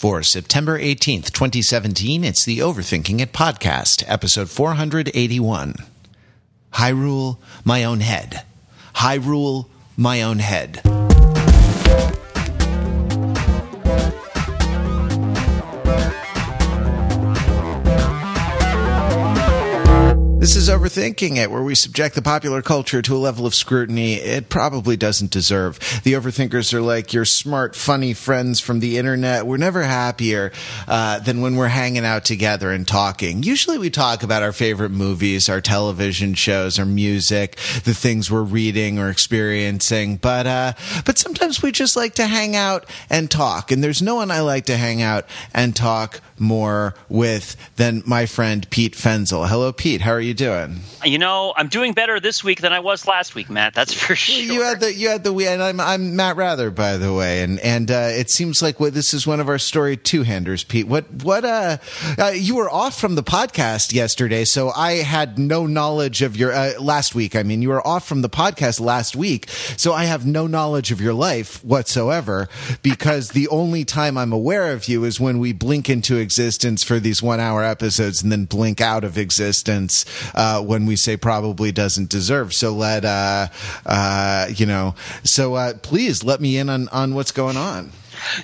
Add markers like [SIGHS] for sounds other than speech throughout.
For September 18th, 2017, it's the Overthinking It podcast, episode 481. Hyrule, my own head. Hyrule, my own head. This is Overthinking It, where we subject the popular culture to a level of scrutiny it probably doesn't deserve. The Overthinkers are like your smart, funny friends from the internet. We're never happier uh, than when we're hanging out together and talking. Usually we talk about our favorite movies, our television shows, our music, the things we're reading or experiencing, but, uh, but sometimes we just like to hang out and talk. And there's no one I like to hang out and talk more with than my friend Pete Fenzel. Hello, Pete. How are you doing? You know, I'm doing better this week than I was last week, Matt. That's for [LAUGHS] sure. You had the you had the and I'm I'm Matt Wrather, by the way, and and uh, it seems like what this is one of our story two handers, Pete. What what uh, uh, you were off from the podcast yesterday, so I had no knowledge of your uh, last week. I mean, you were off from the podcast last week, so I have no knowledge of your life whatsoever because the only time I'm aware of you is when we blink into existence for these one hour episodes and then blink out of existence uh, when we say probably doesn't deserve. So let uh, uh, you know. So uh, please let me in on on what's going on.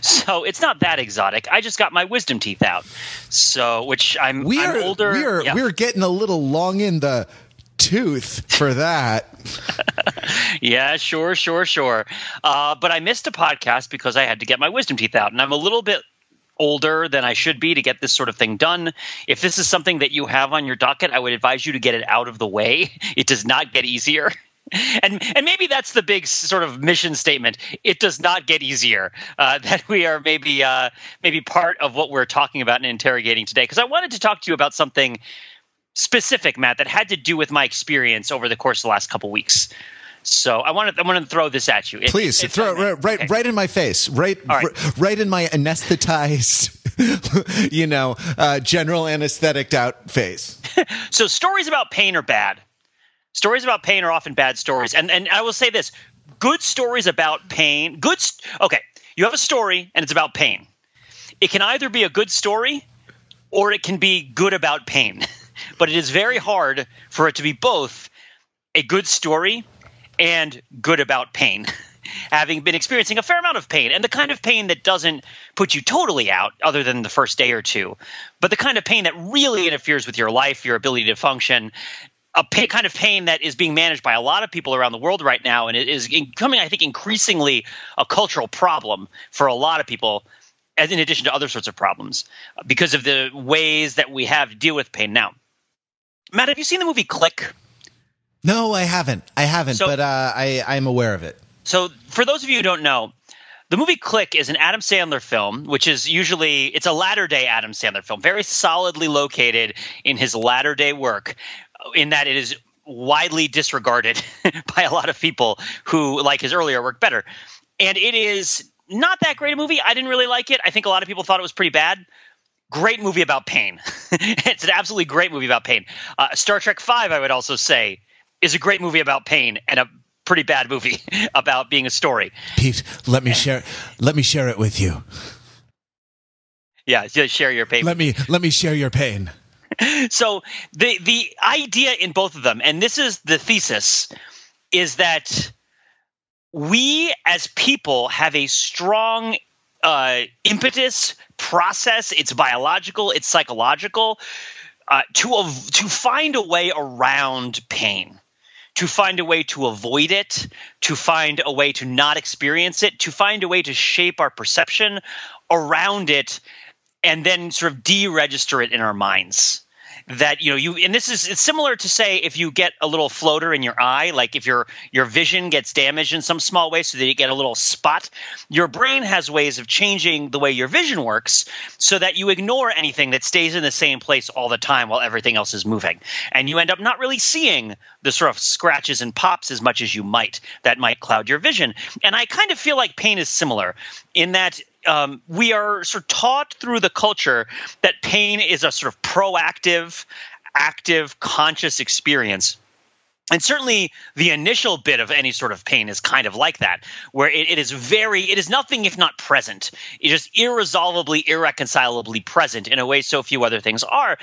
So it's not that exotic. I just got my wisdom teeth out. So which I'm, we I'm are, older. We are yeah. we're getting a little long in the tooth for that. [LAUGHS] yeah, sure, sure, sure. Uh, but I missed a podcast because I had to get my wisdom teeth out, and I'm a little bit older than I should be to get this sort of thing done. If this is something that you have on your docket, I would advise you to get it out of the way. [LAUGHS] It does not get easier. [LAUGHS] And and maybe that's the big sort of mission statement. It does not get easier. Uh, [LAUGHS] that we are maybe uh, maybe part of what we're talking about and interrogating today. Because I wanted to talk to you about something specific, Matt, that had to do with my experience over the course of the last couple weeks. So I want to I want to throw this at you. If, Please if, throw it right okay. right in my face, right right. r- right in my anesthetized, [LAUGHS] you know, uh, general anesthetic out face. [LAUGHS] So stories about pain are bad. Stories about pain are often bad stories. And and I will say this, good stories about pain, good st- okay, you have a story and it's about pain. It can either be a good story or it can be good about pain. [LAUGHS] But it is very hard for it to be both a good story and good about pain. [LAUGHS] Having been experiencing a fair amount of pain, and the kind of pain that doesn't put you totally out, other than the first day or two, but the kind of pain that really interferes with your life, your ability to function, a pa- kind of pain that is being managed by a lot of people around the world right now, and it is becoming, I think, increasingly a cultural problem for a lot of people, as in addition to other sorts of problems, because of the ways that we have to deal with pain now. Matt, have you seen the movie Click? No, I haven't. I haven't, So- but uh, I I'm aware of it. So, for those of you who don't know, the movie Click is an Adam Sandler film, which is usually it's a latter day Adam Sandler film, very solidly located in his latter day work, in that it is widely disregarded [LAUGHS] by a lot of people who like his earlier work better. And it is not that great a movie. I didn't really like it. I think a lot of people thought it was pretty bad. Great movie about pain. [LAUGHS] it's an absolutely great movie about pain. Uh, Star Trek Five, I would also say, is a great movie about pain and a pretty bad movie [LAUGHS] about being a story. Pete, let me share let me share it with you. Yeah, just share your pain. Let me let me share your pain. [LAUGHS] so the the idea in both of them, and this is the thesis, is that we as people have a strong uh, impetus process. It's biological. It's psychological. Uh, to av- to find a way around pain, to find a way to avoid it, to find a way to not experience it, to find a way to shape our perception around it, and then sort of deregister it in our minds that you know you and this is it's similar to say if you get a little floater in your eye like if your your vision gets damaged in some small way so that you get a little spot your brain has ways of changing the way your vision works so that you ignore anything that stays in the same place all the time while everything else is moving. And you end up not really seeing the sort of scratches and pops as much as you might that might cloud your vision. And i kind of feel like pain is similar in that um, we are sort of taught through the culture that pain is a sort of proactive, active, conscious experience. and certainly the initial bit of any sort of pain is kind of like that where it, it is very it is nothing if not present it is irresolvably irreconcilably present in a way so few other things are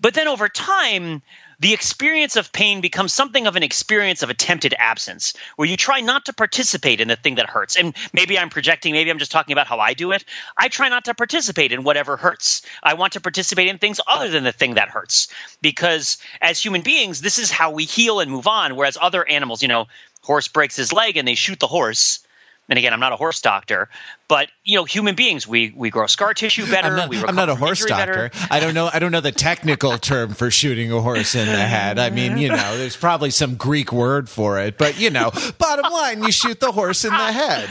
but then over time the experience of pain becomes something of an experience of attempted absence, where you try not to participate in the thing that hurts. And maybe I'm projecting, maybe I'm just talking about how I do it. I try not to participate in whatever hurts. I want to participate in things other than the thing that hurts. Because as human beings, this is how we heal and move on. Whereas other animals, you know, horse breaks his leg and they shoot the horse and again, I'm not a horse doctor, but you know, human beings, we we grow scar tissue better. I'm not, I'm not a horse doctor. I don't know. I don't know the technical term for shooting a horse in the head. I mean, you know, there's probably some Greek word for it, but you know, bottom line, you shoot the horse in the head.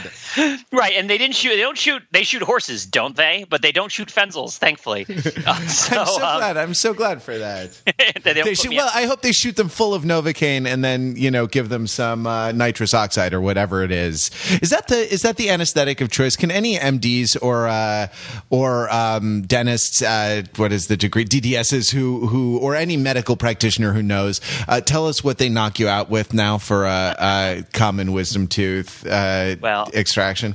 Right, and they didn't shoot. They don't shoot. They shoot horses, don't they? But they don't shoot fenzels, thankfully. Uh, [LAUGHS] [LAUGHS] so, I'm so um, glad. I'm so glad for that. [LAUGHS] they they shoot, well, I hope they shoot them full of novocaine and then you know give them some uh, nitrous oxide or whatever it is. Is that the is that the anesthetic of choice? Can any MDs or uh, or um, dentists, uh, what is the degree DDSs who who or any medical practitioner who knows, uh, tell us what they knock you out with now for a, a common wisdom tooth uh, well, extraction?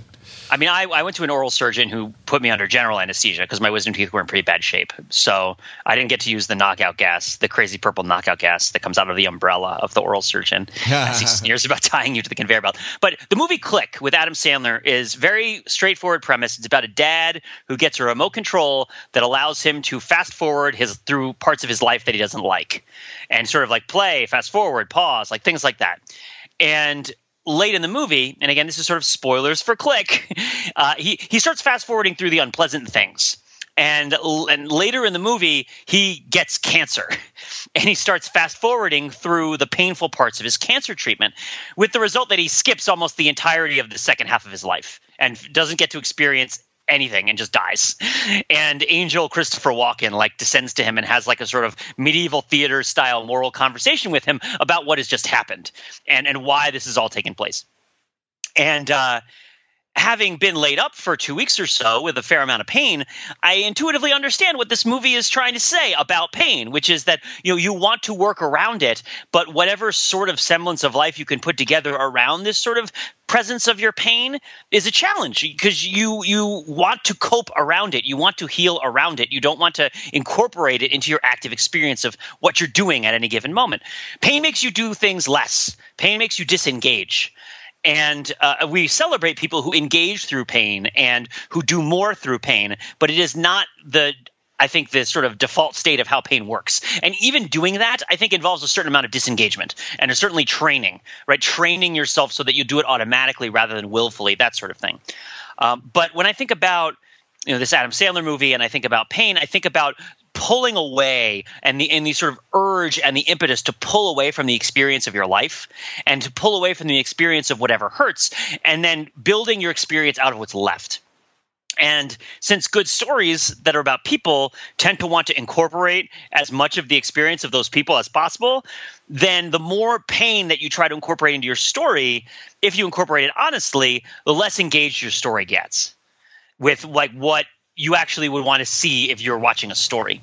I mean, I, I went to an oral surgeon who put me under general anesthesia because my wisdom teeth were in pretty bad shape. So I didn't get to use the knockout gas, the crazy purple knockout gas that comes out of the umbrella of the oral surgeon as he [LAUGHS] sneers about tying you to the conveyor belt. But the movie Click with Adam Sandler is very straightforward premise. It's about a dad who gets a remote control that allows him to fast forward his through parts of his life that he doesn't like, and sort of like play, fast forward, pause, like things like that. And late in the movie, and again, this is sort of spoilers for Click, [LAUGHS] uh, he he starts fast forwarding through the unpleasant things. And, and later in the movie, he gets cancer, [LAUGHS] and he starts fast forwarding through the painful parts of his cancer treatment, with the result that he skips almost the entirety of the second half of his life and doesn't get to experience anything and just dies. And Angel Christopher Walken like descends to him and has like a sort of medieval theater style moral conversation with him about what has just happened and and why this is all taking place. And uh having been laid up for two weeks or so with a fair amount of pain, I intuitively understand what this movie is trying to say about pain, which is that you know you want to work around it, but whatever sort of semblance of life you can put together around this sort of presence of your pain is a challenge because you you want to cope around it, you want to heal around it, you don't want to incorporate it into your active experience of what you're doing at any given moment. Pain makes you do things less. Pain makes you disengage and uh, we celebrate people who engage through pain and who do more through pain but it is not the I think the sort of default state of how pain works. And even doing that, I think involves a certain amount of disengagement and certainly training, right? Training yourself so that you do it automatically rather than willfully, that sort of thing. Um, but when I think about you know this Adam Sandler movie and I think about pain, I think about pulling away and the and the sort of urge and the impetus to pull away from the experience of your life and to pull away from the experience of whatever hurts and then building your experience out of what's left. And since good stories that are about people tend to want to incorporate as much of the experience of those people as possible, then the more pain that you try to incorporate into your story, if you incorporate it honestly, the less engaged your story gets with like what you actually would want to see if you're watching a story.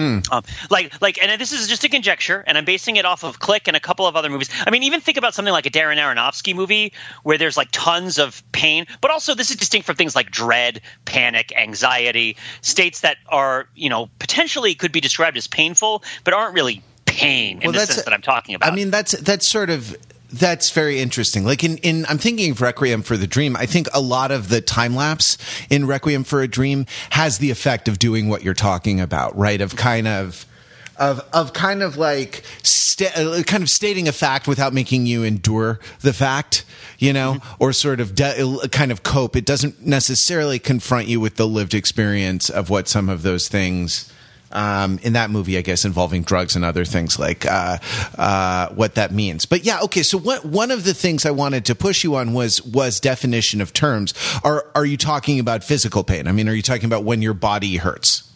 Hmm. Um, like, like, and this is just a conjecture, and I'm basing it off of Click and a couple of other movies. I mean, even think about something like a Darren Aronofsky movie where there's like tons of pain, but also this is distinct from things like dread, panic, anxiety, states that are, you know, potentially could be described as painful, but aren't really pain in well, the sense that I'm talking about. I mean, that's that's sort of that's very interesting. Like in, in I'm thinking of Requiem for the Dream. I think a lot of the time lapse in Requiem for a Dream has the effect of doing what you're talking about, right? Of kind of of of kind of like uh, kind of stating a fact without making you endure the fact, you know, mm-hmm. or sort of de- kind of cope. It doesn't necessarily confront you with the lived experience of what some of those things um, in that movie, I guess, involving drugs and other things like uh, uh, what that means. But yeah, okay. So what, one of the things I wanted to push you on was was definition of terms. Are are you talking about physical pain? I mean, are you talking about when your body hurts?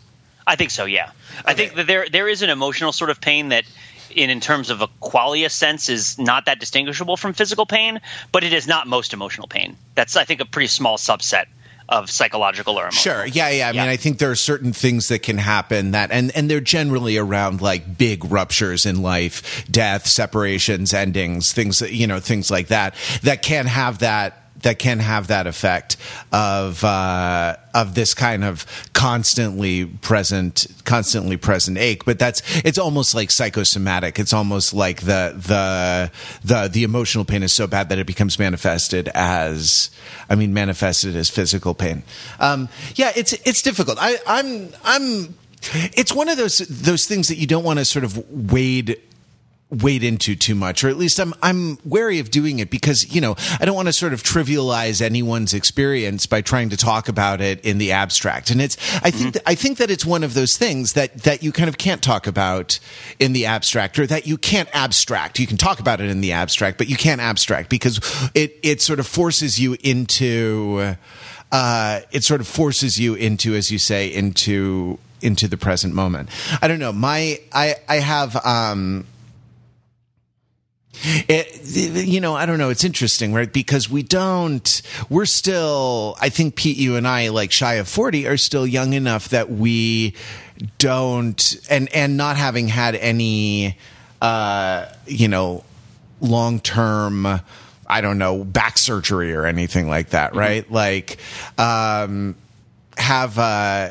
I think so. Yeah, okay. I think that there there is an emotional sort of pain that. In, in terms of a qualia sense is not that distinguishable from physical pain, but it is not most emotional pain. That's I think a pretty small subset of psychological or emotional. Sure. Yeah, yeah. I mean, I think there are certain things that can happen that, and and they're generally around like big ruptures in life, death, separations, endings, things you know, things like that that can have that that can have that effect of uh, of this kind of constantly present, constantly present ache. But that's it's almost like psychosomatic. It's almost like the the the the emotional pain is so bad that it becomes manifested as I mean manifested as physical pain. Um, yeah, it's it's difficult. I, I'm I'm. It's one of those those things that you don't want to sort of wade wade into too much or at least I'm I'm wary of doing it because you know I don't want to sort of trivialize anyone's experience by trying to talk about it in the abstract. And it's I think mm-hmm. that, I think that it's one of those things that that you kind of can't talk about in the abstract or that you can't abstract. You can talk about it in the abstract but you can't abstract because it it sort of forces you into uh, it sort of forces you into as you say into into the present moment. I don't know. My I I have um it, you know, I don't know. It's interesting, right? Because we don't, we're still, I think Pete, you and I, like shy of 40, are still young enough that we don't, and, and not having had any, uh, you know, long term, I don't know, back surgery or anything like that, mm-hmm. right? Mm-hmm. Like, um, have, uh,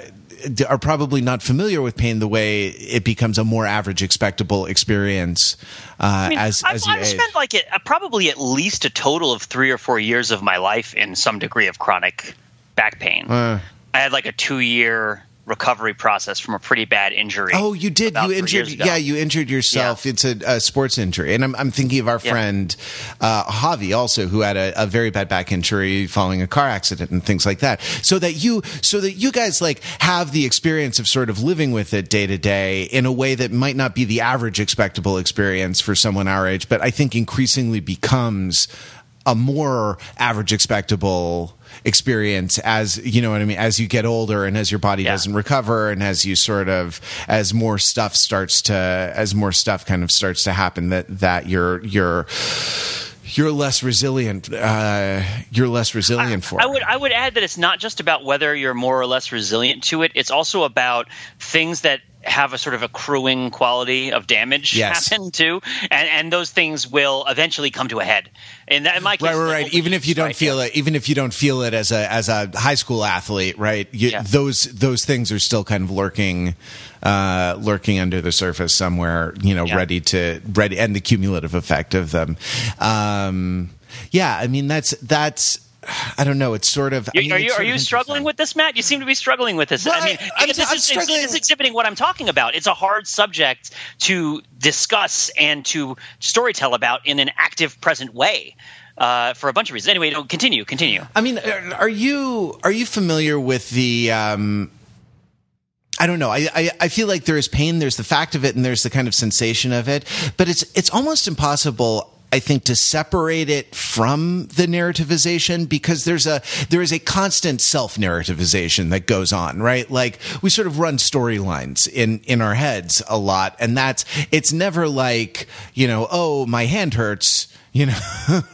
are probably not familiar with pain the way it becomes a more average expectable experience uh, I mean, as, I've, as you I've spent like it, uh, probably at least a total of three or four years of my life in some degree of chronic back pain. Uh, I had like a two year recovery process from a pretty bad injury. Oh, you did. You injured. Yeah, you injured yourself. Yeah. It's a, a, sports injury, and I'm, I'm thinking of our yeah. friend uh, Javi also, who had a, a, very bad back injury following a car accident and things like that. So that you, so that you guys like have the experience of sort of living with it day to day in a way that might not be the average expectable experience for someone our age, but I think increasingly becomes a more average expectable experience as you know what I mean as you get older and as your body yeah. doesn't recover and as you sort of as more stuff starts to as more stuff kind of starts to happen that that you're you're you're less resilient. Uh, you're less resilient I, for. I would I would add that it's not just about whether you're more or less resilient to it. It's also about things that have a sort of accruing quality of damage yes. happen too, and and those things will eventually come to a head. In, that, in my case, right, right, right. Even if you don't feel it, even if you don't feel it as a as a high school athlete, right? You, yeah. Those those things are still kind of lurking, uh, lurking under the surface somewhere. You know, yeah. ready to ready, and the cumulative effect of them. Um, yeah, I mean that's that's [SIGHS] I don't know. It's sort of. I mean, are you are you struggling with this, Matt? You seem to be struggling with this. I mean, I'm, this, I'm is, struggling. this is exhibiting what I'm talking about. It's a hard subject to discuss and to storytell about in an active, present way. Uh, for a bunch of reasons. Anyway, no, continue, continue. I mean, are you are you familiar with the? Um, I don't know. I, I, I feel like there is pain. There's the fact of it, and there's the kind of sensation of it. But it's it's almost impossible I think to separate it from the narrativization because there's a there is a constant self narrativization that goes on, right? Like we sort of run storylines in in our heads a lot, and that's it's never like you know, oh, my hand hurts you know,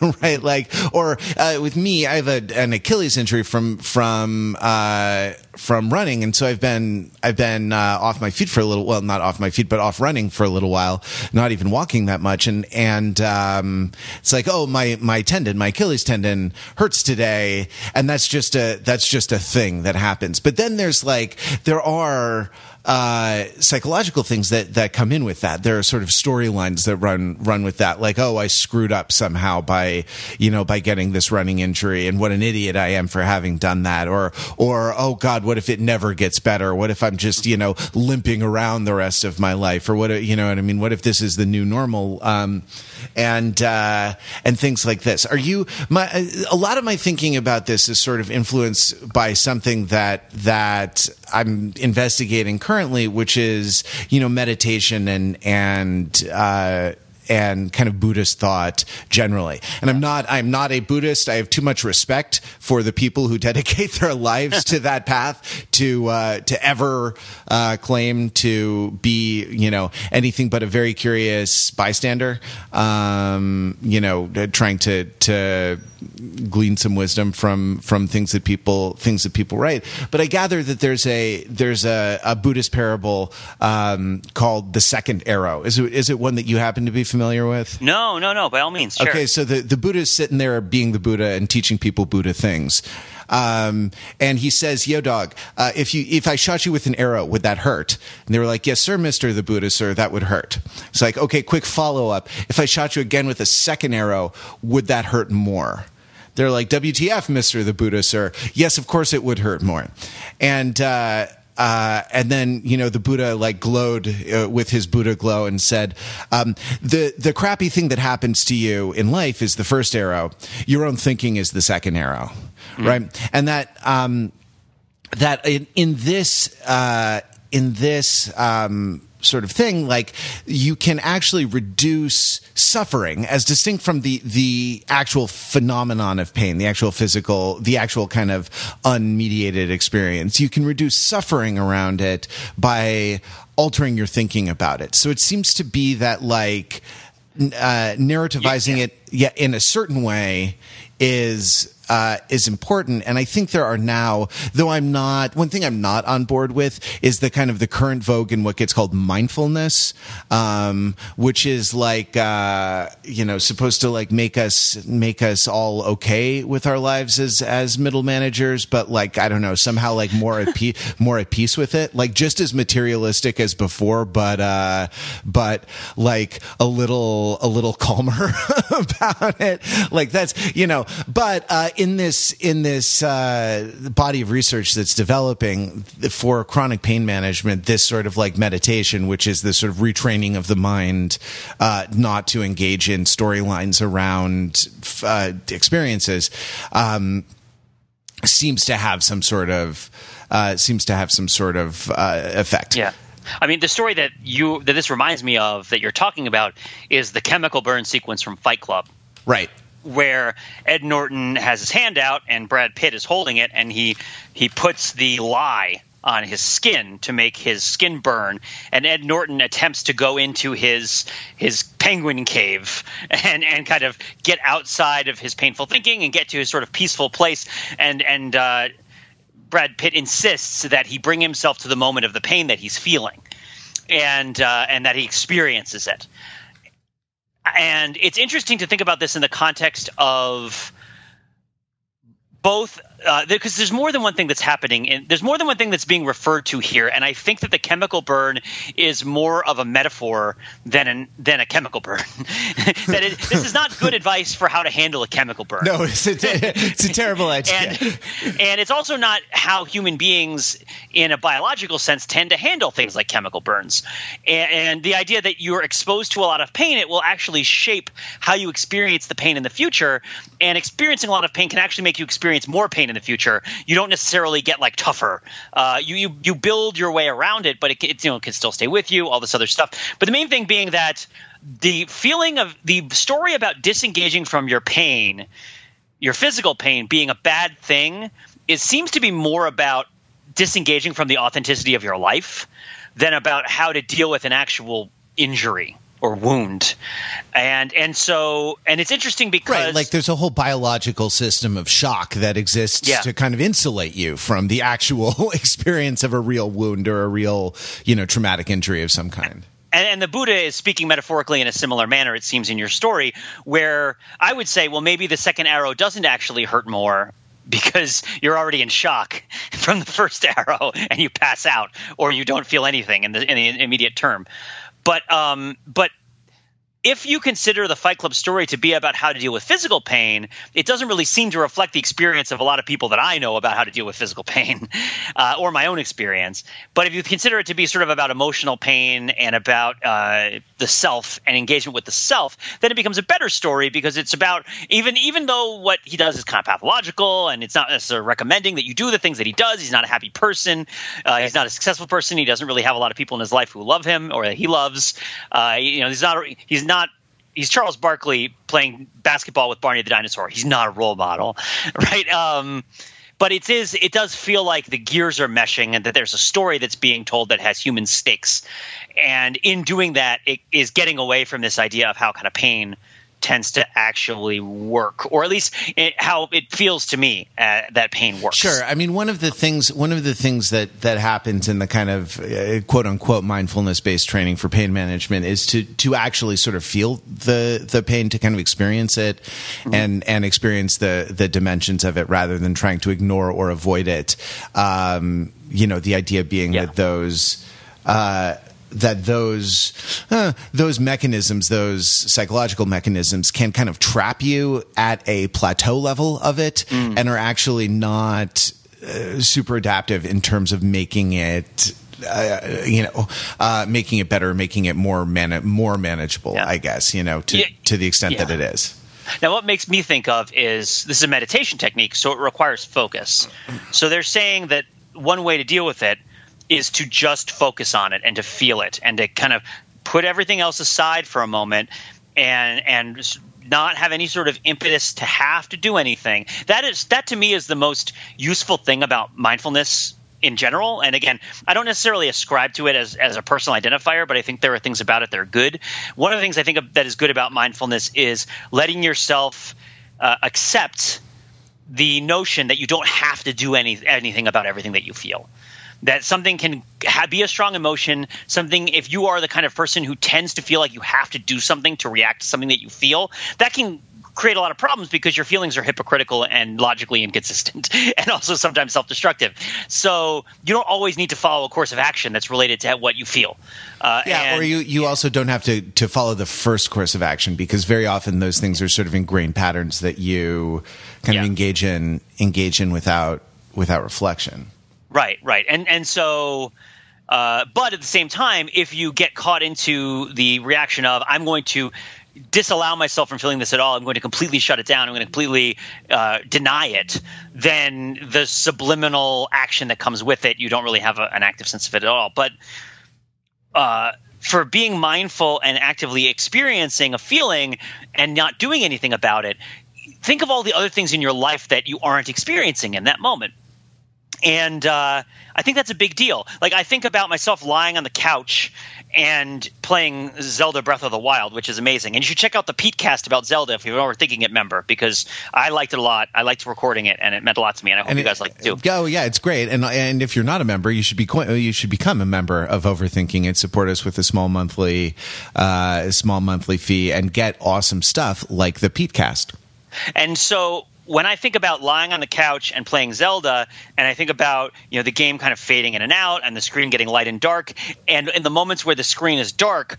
[LAUGHS] right? Like, or uh, with me, I have a, an Achilles injury from from uh, from running, and so I've been I've been uh, off my feet for a little. Well, not off my feet, but off running for a little while, not even walking that much, and and um, it's like, oh, my my tendon, my Achilles tendon hurts today, and that's just a that's just a thing that happens. But then there's like there are uh, psychological things that that come in with that. There are sort of storylines that run run with that, like oh, I screwed up somehow by you know by getting this running injury, and what an idiot I am for having done that, or or oh God, what if it never gets better? What if I'm just you know limping around the rest of my life, or what you know what I mean? What if this is the new normal? Um, and uh, and things like this. Are you my a lot of my thinking about this is sort of influenced by something that that I'm investigating currently, which is you know meditation and and uh, and kind of Buddhist thought generally. And I'm not I'm not a Buddhist. I have too much respect for the people who [LAUGHS] dedicate their lives to that path to uh, to ever uh, claim to be you know anything but a very curious bystander. Um, you know, trying to to glean some wisdom from from things that people things that people write. But I gather that there's a there's a, a Buddhist parable um, called the second arrow. Is it is it one that you happen to be familiar with? No, no, no. By all means. Sure. Okay, so the the Buddha is sitting there being the Buddha and teaching people Buddha things. Um, and he says, "Yo, dog, uh, if you if I shot you with an arrow, would that hurt?" And they were like, "Yes, sir, Mister the Buddha, sir, that would hurt." It's like, okay, quick follow up. If I shot you again with a second arrow, would that hurt more? They're like, WTF, Mr. the Buddha, sir. Yes, of course it would hurt more. And, uh, uh, and then you know the Buddha like glowed uh, with his Buddha glow and said, um, "the the crappy thing that happens to you in life is the first arrow. Your own thinking is the second arrow, mm-hmm. right? And that um, that in, in this uh, in this um, sort of thing, like you can actually reduce suffering as distinct from the the actual phenomenon of pain, the actual physical, the actual kind of unmediated experience. You can reduce suffering around it by altering your thinking about it. So it seems to be that like uh, narrativizing yeah, yeah. it yeah, in a certain way is uh, is important. And I think there are now, though I'm not, one thing I'm not on board with is the kind of the current vogue in what gets called mindfulness, um, which is like, uh, you know, supposed to like make us, make us all okay with our lives as, as middle managers, but like, I don't know, somehow like more at peace, [LAUGHS] more at peace with it. Like just as materialistic as before, but, uh, but like a little, a little calmer [LAUGHS] about it. Like that's, you know, but, uh, in this in this uh, body of research that's developing for chronic pain management, this sort of like meditation, which is the sort of retraining of the mind uh, not to engage in storylines around uh, experiences, um, seems to have some sort of uh, seems to have some sort of uh, effect. Yeah. I mean, the story that you that this reminds me of that you're talking about is the chemical burn sequence from Fight Club. Right where Ed Norton has his hand out and Brad Pitt is holding it, and he he puts the lye on his skin to make his skin burn and Ed Norton attempts to go into his his penguin cave [LAUGHS] and and kind of get outside of his painful thinking and get to his sort of peaceful place and and uh, Brad Pitt insists that he bring himself to the moment of the pain that he's feeling and uh, and that he experiences it and it's interesting to think about this in the context of both because uh, there's more than one thing that's happening and there's more than one thing that's being referred to here and i think that the chemical burn is more of a metaphor than an, than a chemical burn. [LAUGHS] That it, this is not good advice for how to handle a chemical burn. No it's a, it's a terrible [LAUGHS] idea. And, and it's also not how human beings in a biological sense tend to handle things like chemical burns. And, and the idea that you're exposed to a lot of pain it will actually shape how you experience the pain in the future and experiencing a lot of pain can actually make you experience more pain in the future, you don't necessarily get like tougher. Uh, you, you you build your way around it, but it, it you know can still stay with you. All this other stuff. But the main thing being that the feeling of the story about disengaging from your pain, your physical pain, being a bad thing, it seems to be more about disengaging from the authenticity of your life than about how to deal with an actual injury or wound and and so and it's interesting because right, like there's a whole biological system of shock that exists yeah. to kind of insulate you from the actual [LAUGHS] experience of a real wound or a real you know traumatic injury of some kind and, and, the Buddha is speaking metaphorically in a similar manner, it seems, in your story, where I would say, well, maybe the second arrow doesn't actually hurt more [LAUGHS] because you're already in shock [LAUGHS] from the first arrow and you pass out or you don't feel anything in the, in the immediate term. But um, but if you consider the Fight Club story to be about how to deal with physical pain, it doesn't really seem to reflect the experience of a lot of people that I know about how to deal with physical pain [LAUGHS] uh, or my own experience. But if you consider it to be sort of about emotional pain and about uh, the self and engagement with the self, then it becomes a better story because it's about even even though what he does is kind of pathological and it's not necessarily recommending that you do the things that he does. He's not a happy person. Uh, he's not a successful person. He doesn't really have a lot of people in his life who love him or that he loves. Uh, you know, he's not he's not he's Charles Barkley playing basketball with Barney the dinosaur. He's not a role model, [LAUGHS] right? Um, but it is it does feel like the gears are meshing and that there's a story that's being told that has human stakes and in doing that it is getting away from this idea of how kind of pain tends to actually work, or at least it, how it feels to me uh, that pain works. Sure. I mean, one of the things one of the things that that happens in the kind of uh, quote unquote mindfulness based training for pain management is to to actually sort of feel the the pain, to kind of experience it, mm-hmm. and and experience the the dimensions of it rather than trying to ignore or avoid it. Um, you know, the idea being yeah. that those. Uh, that those uh, those mechanisms, those psychological mechanisms, can kind of trap you at a plateau level of it, mm. and are actually not uh, super adaptive in terms of making it. Uh, you know, uh, making it better, making it more man- more manageable. Yeah. I guess you know to yeah. to the extent yeah. that it is. Now, what makes me think of is this is a meditation technique, so it requires focus. So they're saying that one way to deal with it is to just focus on it and to feel it and to kind of put everything else aside for a moment and and not have any sort of impetus to have to do anything. That is that to me is the most useful thing about mindfulness in general. And again, I don't necessarily ascribe to it as, as a personal identifier, but I think there are things about it that are good. One of the things I think that is good about mindfulness is letting yourself uh, accept the notion that you don't have to do any anything about everything that you feel that something can be a strong emotion something if you are the kind of person who tends to feel like you have to do something to react to something that you feel that can create a lot of problems because your feelings are hypocritical and logically inconsistent [LAUGHS] and also sometimes self-destructive so you don't always need to follow a course of action that's related to what you feel uh, yeah and, or you, you yeah. also don't have to, to follow the first course of action because very often those things are sort of ingrained patterns that you kind yeah. of engage in engage in without without reflection Right, right, and and so. Uh, but at the same time, if you get caught into the reaction of I'm going to disallow myself from feeling this at all, I'm going to completely shut it down, I'm going to completely uh, deny it, then the subliminal action that comes with it, you don't really have a, an active sense of it at all. But uh, for being mindful and actively experiencing a feeling and not doing anything about it, think of all the other things in your life that you aren't experiencing in that moment and uh, I think that's a big deal. Like I think about myself lying on the couch and playing Zelda Breath of the Wild, which is amazing. And you should check out the Pete cast about Zelda if you're an overthinking it member, because I liked it a lot. I liked recording it, and it meant a lot to me. And I hope and you guys like it too. Oh yeah, it's great. And and if you're not a member, you should be you should become a member of Overthinking and support us with a small monthly uh, small monthly fee and get awesome stuff like the Pete cast. And so when I think about lying on the couch and playing Zelda, and I think about you know the game kind of fading in and out, and the screen getting light and dark, and in the moments where the screen is dark,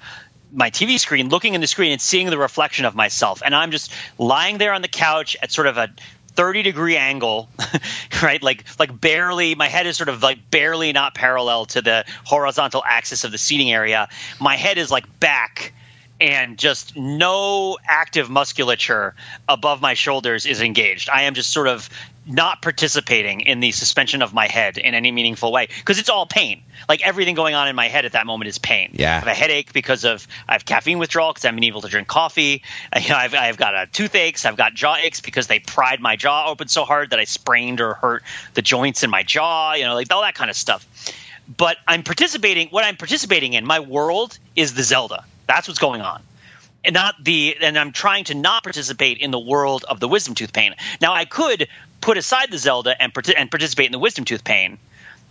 my TV screen, looking in the screen and seeing the reflection of myself, and I'm just lying there on the couch at sort of a 30 degree angle, [LAUGHS] right? Like like barely my head is sort of like barely not parallel to the horizontal axis of the seating area. My head is like back and just no active musculature above my shoulders is engaged. I am just sort of not participating in the suspension of my head in any meaningful way because it's all pain. Like everything going on in my head at that moment is pain. Yeah. I have a headache because of I have caffeine withdrawal because I'm unable to drink coffee. I, [LAUGHS] you know, I've, I've got a toothaches. I've got jaw aches because they pried my jaw open so hard that I sprained or hurt the joints in my jaw. You know, like all that kind of stuff. But I'm participating. What I'm participating in, my world is the Zelda. That's what's going on. And not the and I'm trying to not participate in the world of the wisdom tooth pain. Now I could put aside the Zelda and and participate in the wisdom tooth pain,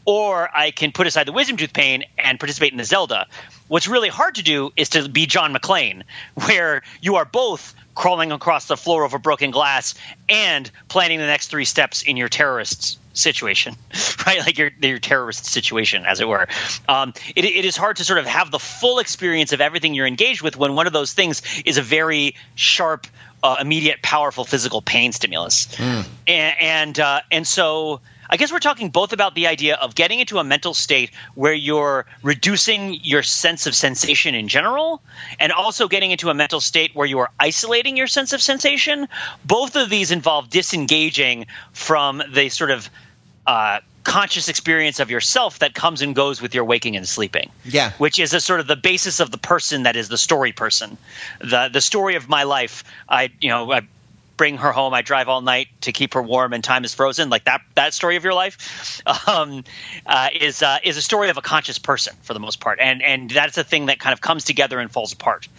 or I can put aside the wisdom tooth pain and participate in the Zelda. What's really hard to do is to be John McClane, [LAUGHS] where you are both crawling across the floor over broken glass and planning the next three steps in your terrorist's situation, [LAUGHS] right? Like your your terrorist situation, as it were. Um, it, it is hard to sort of have the full experience of everything you're engaged with when one of those things is a very sharp, uh, immediate, powerful physical pain stimulus, mm. and and, uh, and so I guess we're talking both about the idea of getting into a mental state where you're reducing your sense of sensation in general, and also getting into a mental state where you are isolating your sense of sensation. Both of these involve disengaging from the sort of uh, conscious experience of yourself that comes and goes with your waking and sleeping. Yeah. Which is a sort of the basis of the person that is the story person. The the story of my life. I you know, I bring her home, I drive all night to keep her warm and time is frozen. Like that that story of your life um, uh, is uh, is a story of a conscious person for the most part. And and that's a thing that kind of comes together and falls apart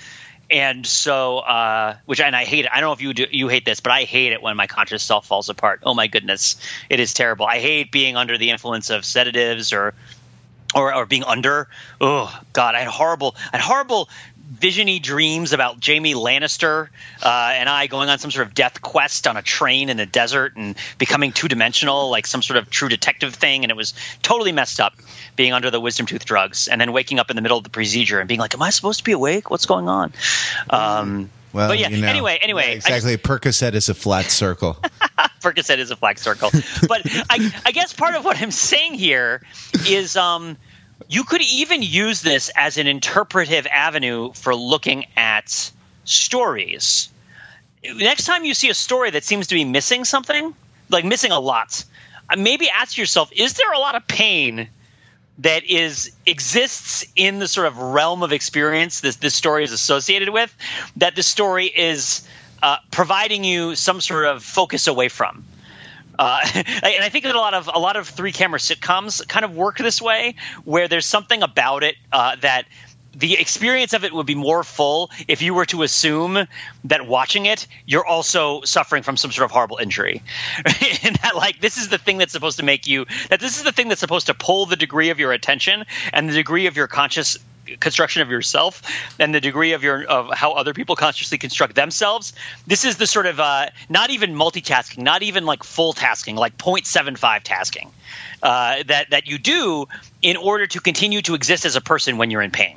and so uh, which and I hate it. I don't know if you do, you hate this, but I hate it when my conscious self falls apart. Oh my goodness, it is terrible. I hate being under the influence of sedatives or or, or being under. Oh God, I had horrible, I had horrible visiony dreams about Jamie Lannister uh, and I going on some sort of death quest on a train in the desert and becoming two dimensional, like some sort of true detective thing. And it was totally messed up being under the wisdom tooth drugs and then waking up in the middle of the procedure and being like, Am I supposed to be awake? What's going on? Um, Well, but yeah, you know, anyway, anyway, yeah, exactly. Percocet is a flat circle. [LAUGHS] Percocet is a flat circle. But I, I guess part of what I'm saying here is um, you could even use this as an interpretive avenue for looking at stories. Next time you see a story that seems to be missing something, like missing a lot, uh, maybe ask yourself: Is there a lot of pain that is exists in the sort of realm of experience this this story is associated with? That the story is uh, providing you some sort of focus away from. Uh, [LAUGHS] and I think that a lot of a lot of three camera sitcoms kind of work this way, where there's something about it uh, that the experience of it would be more full if you were to assume that watching it you're also suffering from some sort of horrible injury. [LAUGHS] And that like this is the thing that's supposed to make you that this is the thing that's supposed to pull the degree of your attention and the degree of your conscious construction of yourself and the degree of your of how other people consciously construct themselves. This is the sort of uh, not even multitasking not even like full tasking like 0.75 tasking uh, that that you do in order to continue to exist as a person when you're in pain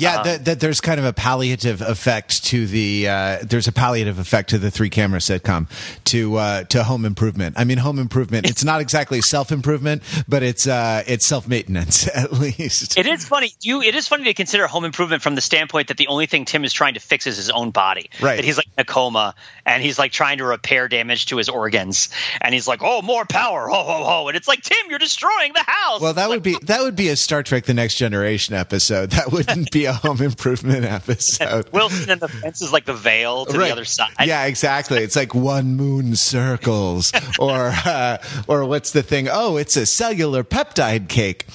Yeah, that, that there's kind of a palliative effect to the uh, there's a palliative effect to the three camera sitcom to uh, to Home Improvement. I mean, Home Improvement. It's not exactly self improvement, but it's uh, it's self maintenance [LAUGHS] at least. It is funny. You it is funny to consider home improvement from the standpoint that the only thing Tim is trying to fix is his own body. Right. That he's like in a coma and he's like trying to repair damage to his organs. And he's like, Oh, more power. Ho ho ho. And it's like, Tim, you're destroying the house. Well, that Like, would be that would be a Star Trek: The Next Generation episode. [LAUGHS] That wouldn't be a [LAUGHS] Home Improvement episode. [LAUGHS] Wilson and the fence is like the veil to the other side. Yeah, exactly. It's like one moon circles, or uh, or what's the thing? Oh, it's a cellular peptide cake.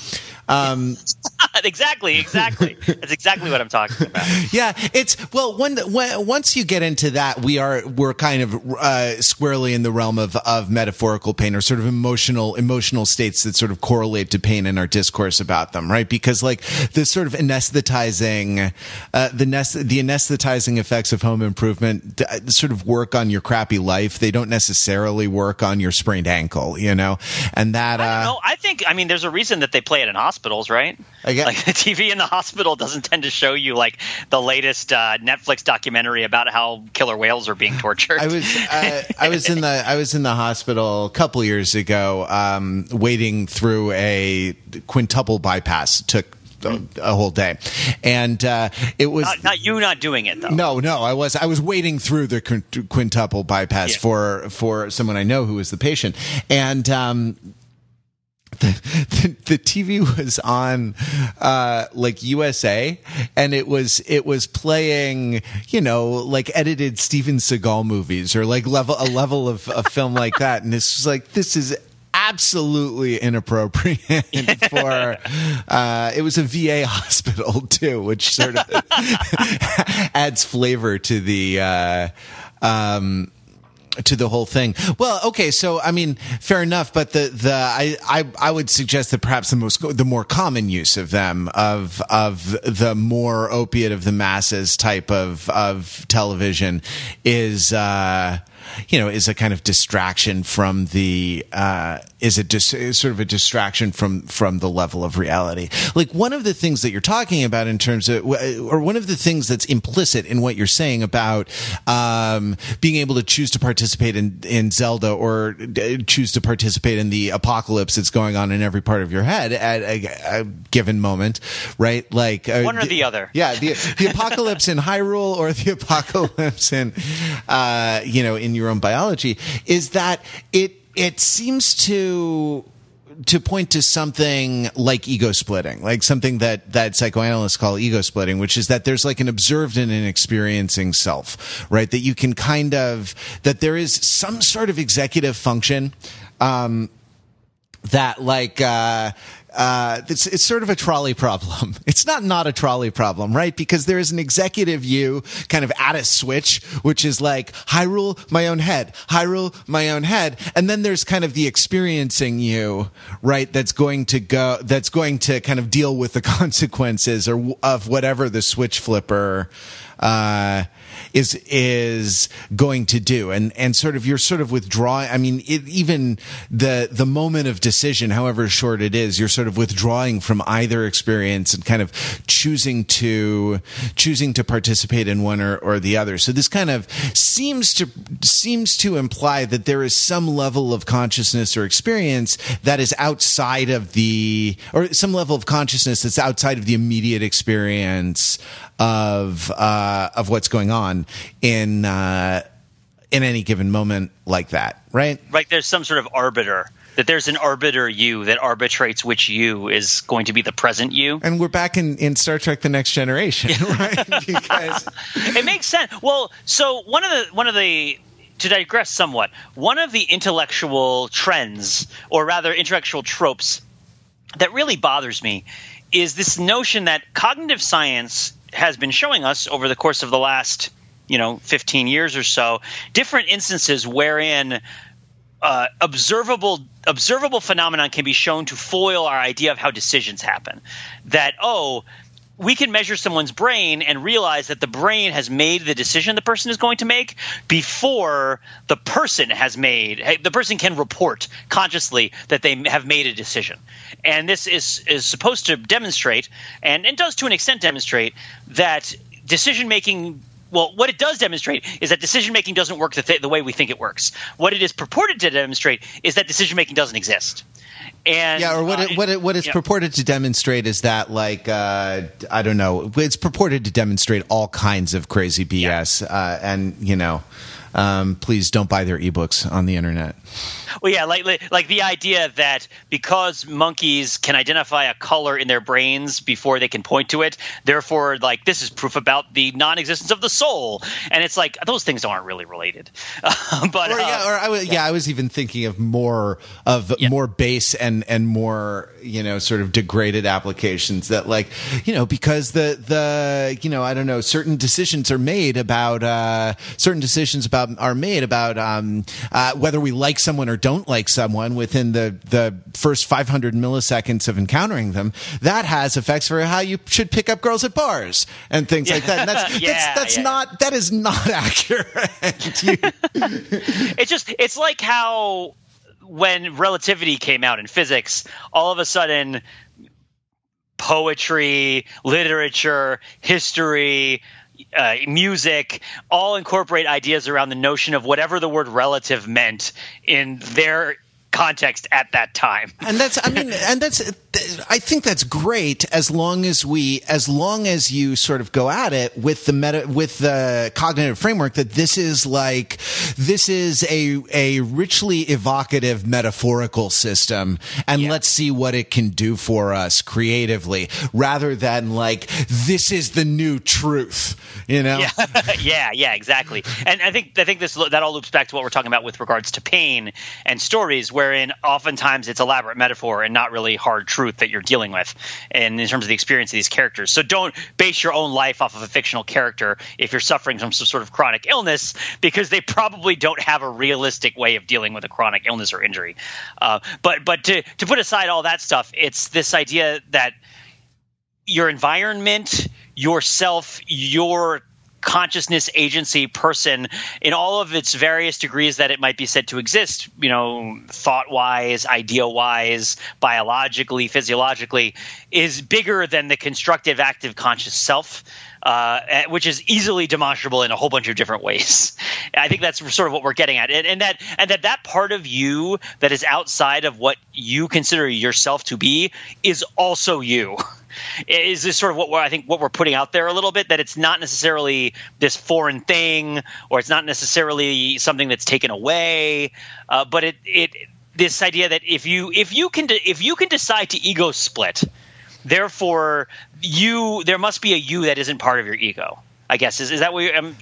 Um, [LAUGHS] exactly, exactly. That's exactly what I'm talking about. yeah, it's well. When, when once you get into that, we are we're kind of uh, squarely in the realm of of metaphorical pain or sort of emotional emotional states that sort of correlate to pain in our discourse about them, right? Because like the sort of anesthetizing, uh, the nest, the anesthetizing effects of home improvement sort of work on your crappy life. They don't necessarily work on your sprained ankle, you know, and that. I uh, know. I think I mean there's a reason that they play it in hospitals, right? I get- like [LAUGHS] the TV in the hospital doesn't tend to show you like the latest uh, Netflix documentary about how killer whales are being tortured. I was uh, I was in the I was in the hospital a couple years ago, um, waiting through a quintuple bypass. It took a, a whole day, and uh, it was not, not you not doing it though. no, no. I was I was waiting through the quintuple bypass Yeah. for for someone I know who was the patient, and. Um, the, the, TV was on uh, like USA, and it was it was playing you know like edited Steven Seagal movies or like level a level of a film like that, and this was like this is absolutely inappropriate [LAUGHS] for uh, it was a VA hospital [LAUGHS] too, which sort of [LAUGHS] adds flavor to the. Uh, um, to the whole thing. Well, okay, so I mean, fair enough, but the the I I, I would suggest that perhaps the most the more common use of them of of the more opiate of the masses type of of television is uh you know is a kind of distraction from the uh is a dis- is sort of a distraction from from the level of reality. Like one of the things that you're talking about in terms of or one of the things that's implicit in what you're saying about um being able to choose to participate in in Zelda or uh, choose to participate in the apocalypse that's going on in every part of your head at a, a given moment, right? Like uh, One or the other. Yeah, the the apocalypse in Hyrule or the [LAUGHS] apocalypse in uh you know in your own biology is that it it seems to to point to something like ego splitting, like something that that psychoanalysts call ego splitting, which is that there's like an observed and an experiencing self, right? That you can kind of that there is some sort of executive function. Um, that like uh, uh, it's it's sort of a trolley problem. [LAUGHS] It's not not a trolley problem, right? Because there is an executive you kind of at a switch, which is like Hyrule, my own head, Hyrule, my own head, and then there's kind of the experiencing you, right? That's going to go, that's going to kind of deal with the [LAUGHS] consequences or of whatever the switch flipper. Uh, is is going to do. And and sort of you're sort of withdrawing i mean it, even the the moment of decision however short it is you're sort of withdrawing from either experience and kind of choosing to choosing to participate in one or, or the other. So this kind of seems to seems to imply that there is some level of consciousness or experience that is outside of the or some level of consciousness that's outside of the immediate experience of uh, of what's going on in uh, in any given moment like that, right? Right. There's some sort of arbiter. That there's an arbiter you that arbitrates which you is going to be the present you. And we're back in, in Star Trek: The Next Generation, [LAUGHS] [LAUGHS] right? because [LAUGHS] it makes sense. Well, so one of the one of the to digress somewhat, one of the intellectual trends, or rather intellectual tropes, that really bothers me is this notion that cognitive science has been showing us over the course of the last you know 15 years or so different instances wherein uh, observable observable phenomenon can be shown to foil our idea of how decisions happen. That oh we can measure someone's brain and realize that the brain has made the decision the person is going to make before the person has made the person can report consciously that they have made a decision and this is is supposed to demonstrate and it does to an extent demonstrate that decision making well, what it does demonstrate is that decision making doesn't work the, th- the way we think it works. What it is purported to demonstrate is that decision making doesn't exist. And yeah, or what uh, it, what it, what it's yeah. purported to demonstrate is that like uh, I don't know, it's purported to demonstrate all kinds of crazy BS, yeah. uh, and you know, um, please don't buy their ebooks on the internet. Well, yeah, like like the idea that because monkeys can identify a color in their brains before they can point to it, therefore, like this is proof about the non-existence of the soul. And it's like those things aren't really related. [LAUGHS] but or, yeah, uh, or I was, yeah. yeah. I was even thinking of more of yeah. more base and and more you know sort of degraded applications that like you know because the the you know I don't know certain decisions are made about uh, certain decisions about are made about um, uh, whether we like someone or don't like someone within the, the first 500 milliseconds of encountering them, that has effects for how you should pick up girls at bars and things yeah. like that. And that's, [LAUGHS] yeah, that's, that's yeah. not, that is not [LAUGHS] accurate. [LAUGHS] it's just, it's like how when relativity came out in physics, all of a sudden, poetry, literature, history, uh, music all incorporate ideas around the notion of whatever the word relative meant in their context at that time. And that's, I mean, and that's, I think that's great as long as we, as long as you sort of go at it with the meta, with the cognitive framework that this is like, this is a, a richly evocative metaphorical system and yeah. let's see what it can do for us creatively rather than like, this is the new truth, you know? Yeah, [LAUGHS] yeah, yeah, exactly. And I think, I think this, that all loops back to what we're talking about with regards to pain and stories wherein oftentimes it's elaborate metaphor and not really hard truth truth that you're dealing with and in terms of the experience of these characters. So don't base your own life off of a fictional character if you're suffering from some sort of chronic illness because they probably don't have a realistic way of dealing with a chronic illness or injury. Uh, but but to to put aside all that stuff, it's this idea that your environment, yourself, your consciousness agency person in all of its various degrees that it might be said to exist you know thought wise idea wise biologically physiologically is bigger than the constructive active conscious self uh, eh, which is easily demonstrable in a whole bunch of different ways. [LAUGHS] I think that's sort of what we're getting at, and, and, that and that that part of you that is outside of what you consider yourself to be is also you. [LAUGHS] is this sort of what I think what we're putting out there a little bit that it's not necessarily this foreign thing or it's not necessarily something that's taken away, uh, but it it this idea that if you if you can de- if you can decide to ego split, therefore you there must be a you that isn't part of your ego. I guess is is that what um,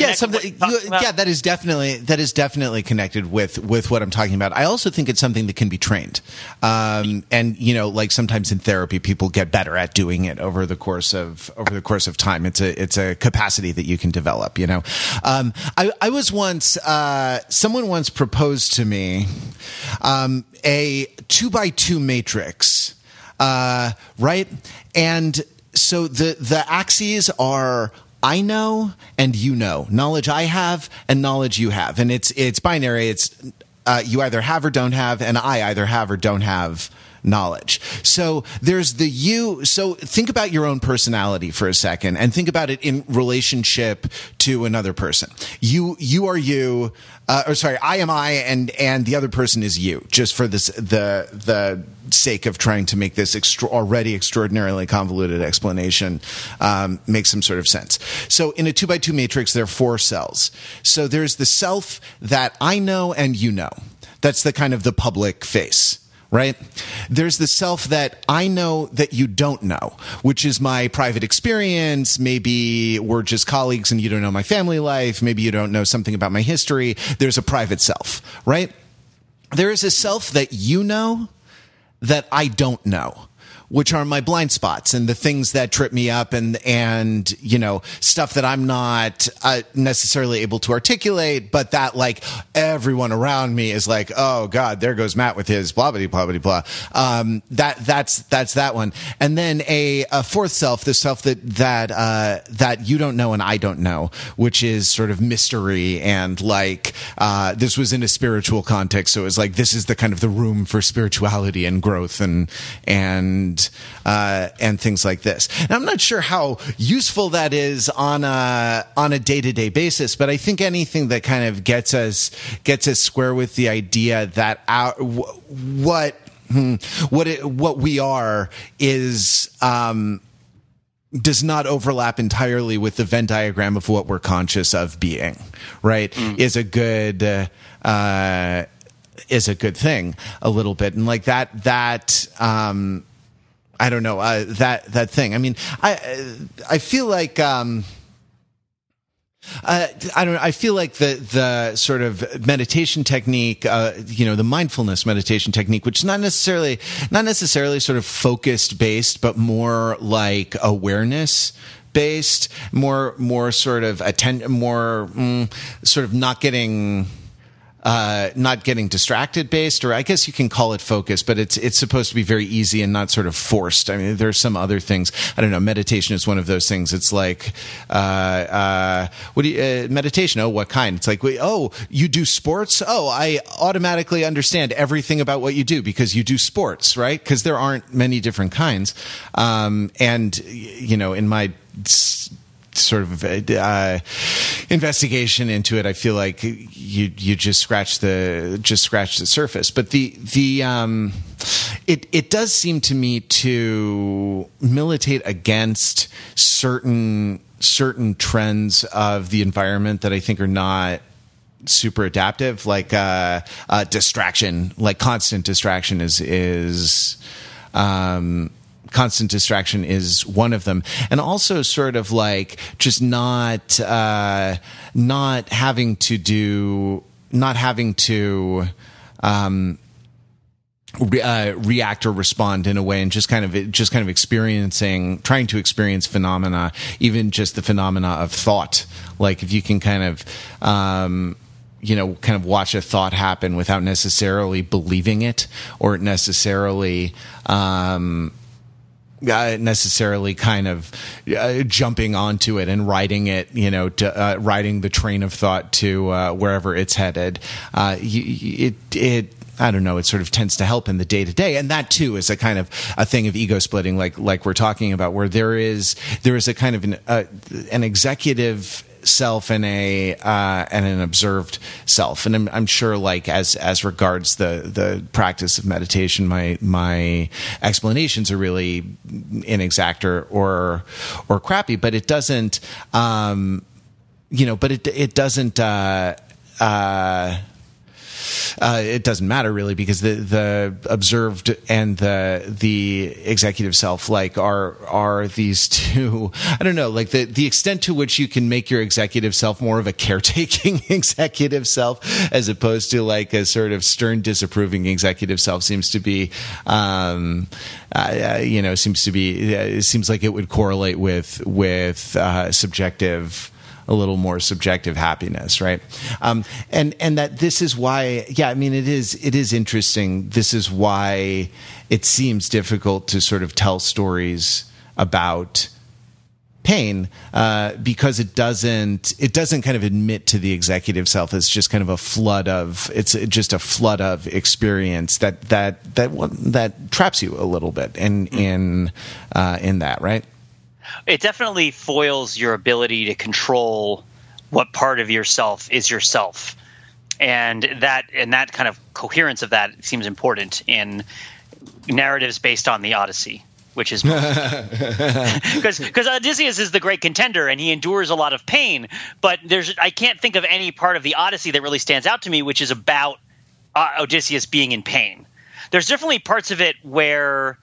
yeah, something. You, yeah, that is definitely that is definitely connected with with what I'm talking about. I also think it's something that can be trained, um, and you know, like sometimes in therapy, people get better at doing it over the course of over the course of time. It's a it's a capacity that you can develop. You know, um, I, I was once uh, someone once proposed to me um, a two by two matrix, uh, right, and so the the axes are I know and you know. Knowledge I have and knowledge you have. And it's it's binary. It's uh, you either have or don't have, and I either have or don't have knowledge. So there's the you. So think about your own personality for a second and think about it in relationship to another person. You, you are you, uh, or sorry, I am I and, and the other person is you just for this, the, the sake of trying to make this extra, already extraordinarily convoluted explanation, um, make some sort of sense. So in a two by two matrix, there are four cells. So there's the self that I know and you know. That's the kind of the public face right? There's the self that I know that you don't know, which is my private experience. Maybe we're just colleagues and you don't know my family life. Maybe you don't know something about my history. There's a private self, right? There is a self that you know that I don't know. Which are my blind spots and the things that trip me up and, and, you know, stuff that I'm not uh, necessarily able to articulate, but that like everyone around me is like, oh God, there goes Matt with his blah, blah, blah, blah, blah. Um, that, that's, that's that one. And then a, a fourth self, the self that, that, uh, that you don't know and I don't know, which is sort of mystery and like, uh, this was in a spiritual context. So it was like, this is the kind of the room for spirituality and growth and, and, uh, and things like this. And I'm not sure how useful that is on a on a day to day basis, but I think anything that kind of gets us gets us square with the idea that our what hmm, what it, what we are is. Um, does not overlap entirely with the Venn diagram of what we're conscious of being, right? Is a good uh, uh, is a good thing a little bit, and like that that um, I don't know uh, that that thing. I mean, I I feel like. Um, uh, I don't. I feel like the the sort of meditation technique, uh, you know, the mindfulness meditation technique, which is not necessarily not necessarily sort of focused based, but more like awareness based, more more sort of attend, more mm, sort of not getting uh, not getting distracted based, or I guess you can call it focus, but it's it's supposed to be very easy and not sort of forced. I mean, there are some other things. I don't know. Meditation is one of those things. It's like, uh, uh, what do you, uh, meditation? Oh, what kind? It's like, oh, you do sports? Oh, I automatically understand everything about what you do because you do sports, right? Because there aren't many different kinds. Um, and you know, in my sort of uh, investigation into it, I feel like you you just scratch the just scratch the surface. But the the um, it it does seem to me to militate against certain certain trends of the environment that I think are not super adaptive like uh, uh distraction like constant distraction is is um constant distraction is one of them. And also sort of like just not uh not having to do not having to um uh, react or respond in a way and just kind of just kind of experiencing trying to experience phenomena even just the phenomena of thought. Like if you can kind of um you know kind of watch a thought happen without necessarily believing it or necessarily um necessarily kind of uh, jumping onto it and riding it, you know, to, uh, riding the train of thought to uh, wherever it's headed. Uh, it it I don't know. It sort of tends to help in the day to day, and that too is a kind of a thing of ego splitting, like like we're talking about, where there is there is a kind of an uh, an executive self and a uh, and an observed self. And I'm, I'm sure like as as regards the the practice of meditation my my explanations are really inexact or or, or crappy but it doesn't um you know but it it doesn't uh uh uh, it doesn't matter really because the the observed and the the executive self like are are these two. I don't know, like the the extent to which you can make your executive self more of a caretaking [LAUGHS] executive self as opposed to like a sort of stern disapproving executive self seems to be. Um, uh, you know, seems to be. Uh, it seems like it would correlate with with uh, subjective a little more subjective happiness, right? Um, and and that this is why, yeah, I mean, it is it is interesting. This is why it seems difficult to sort of tell stories about pain uh, because it doesn't it doesn't kind of admit to the executive self it's just kind of a flood of it's just a flood of experience that that that that traps you a little bit in in uh, in that right it definitely foils your ability to control what part of yourself is yourself and that and that kind of coherence of that seems important in narratives based on the odyssey which is [LAUGHS] because because Odysseus is the great contender and he endures a lot of pain. But there's I can't think of any part of the Odyssey that really stands out to me, which is about uh, Odysseus being in pain. There's definitely parts of it where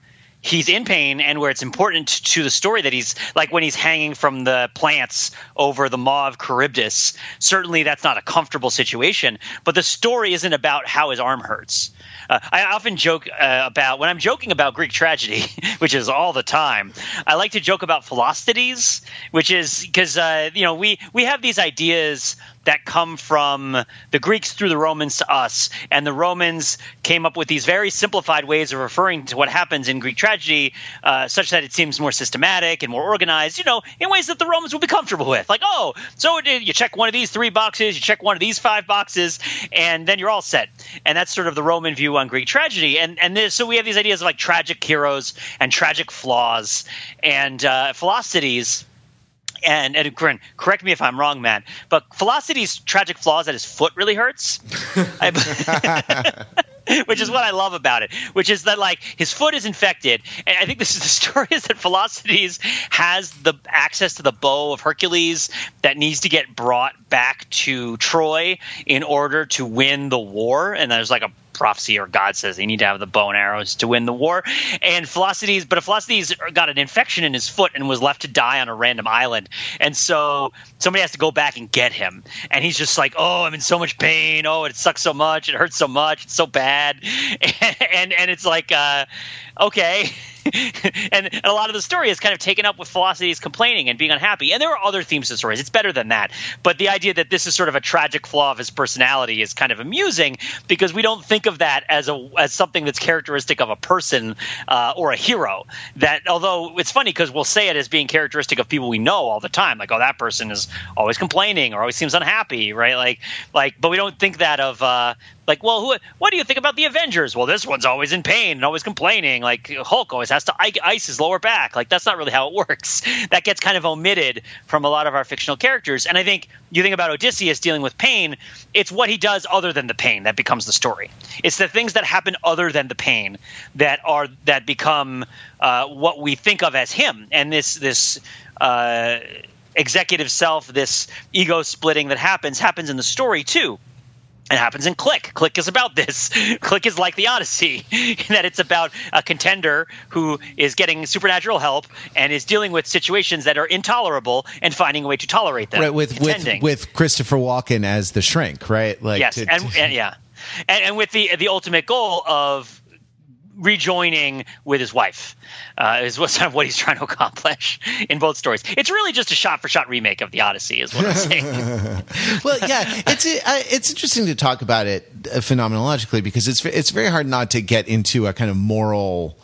he's in pain and where it's important to the story that he's like when he's hanging from the plants over the maw of Charybdis. Certainly, that's not a comfortable situation. But the story isn't about how his arm hurts. Uh, I often joke uh, about when I'm joking about Greek tragedy, [LAUGHS] which is all the time. I like to joke about Philoctetes, which is because uh, you know we we have these ideas that come from the Greeks through the Romans to us, and the Romans came up with these very simplified ways of referring to what happens in Greek tragedy, uh, such that it seems more systematic and more organized. You know, in ways that the Romans would be comfortable with. Like, oh, so you check one of these three boxes, you check one of these five boxes, and then you're all set. And that's sort of the Roman view on Greek tragedy. And and this, so we have these ideas of like tragic heroes and tragic flaws, and uh, and, and correct me if I'm wrong, man, but Philoctetes' tragic flaws that his foot really hurts. [LAUGHS] [LAUGHS] which is what I love about it, which is that like his foot is infected, and I think this is the [LAUGHS] story is that Philoctetes has the access to the bow of Hercules that needs to get brought back to Troy in order to win the war, and there's like a prophecy or God says they need to have the bow and arrows to win the war. And Philoctetes, but Philoctetes got an infection in his foot and was left to die on a random island. And so somebody has to go back and get him. And he's just like, oh, I'm in so much pain. Oh, it sucks so much. It hurts so much. It's so bad. [LAUGHS] And and, it's like, uh, okay. [LAUGHS] [LAUGHS] and, a lot of the story is kind of taken up with Philoctetes complaining and being unhappy. And there are other themes to stories. It's better than that. But the idea that this is sort of a tragic flaw of his personality is kind of amusing because we don't think of that as a as something that's characteristic of a person uh, or a hero. That although it's funny because we'll say it as being characteristic of people we know all the time, like oh that person is always complaining or always seems unhappy, right? Like like, but we don't think that of uh, like, well, who, what do you think about the Avengers? Well, this one's always in pain and always complaining. Like Hulk always has to ice his lower back. Like that's not really how it works. [LAUGHS] That gets kind of omitted from a lot of our fictional characters. And I think you think about Odysseus dealing with pain. It's what he does other than the pain that becomes the story. It's the things that happen other than the pain that are that become uh, what we think of as him. And this this. Uh, executive self, this ego splitting that happens, happens in the story too it happens in Click. Click is about this. [LAUGHS] Click is like the Odyssey, [LAUGHS] in that it's about a contender who is getting supernatural help and is dealing with situations that are intolerable and finding a way to tolerate them. Right, with with, with Christopher Walken as the shrink, right? Like yes, to, and, to... and, yeah, and, and with the the ultimate goal of rejoining with his wife uh, is what, [LAUGHS] sort of what he's trying to accomplish in both stories. It's really just a shot for shot remake of the Odyssey, is what I'm saying. [LAUGHS] well, yeah, it's it's interesting to talk about it uh, phenomenologically because it's it's very hard not to get into a kind of moral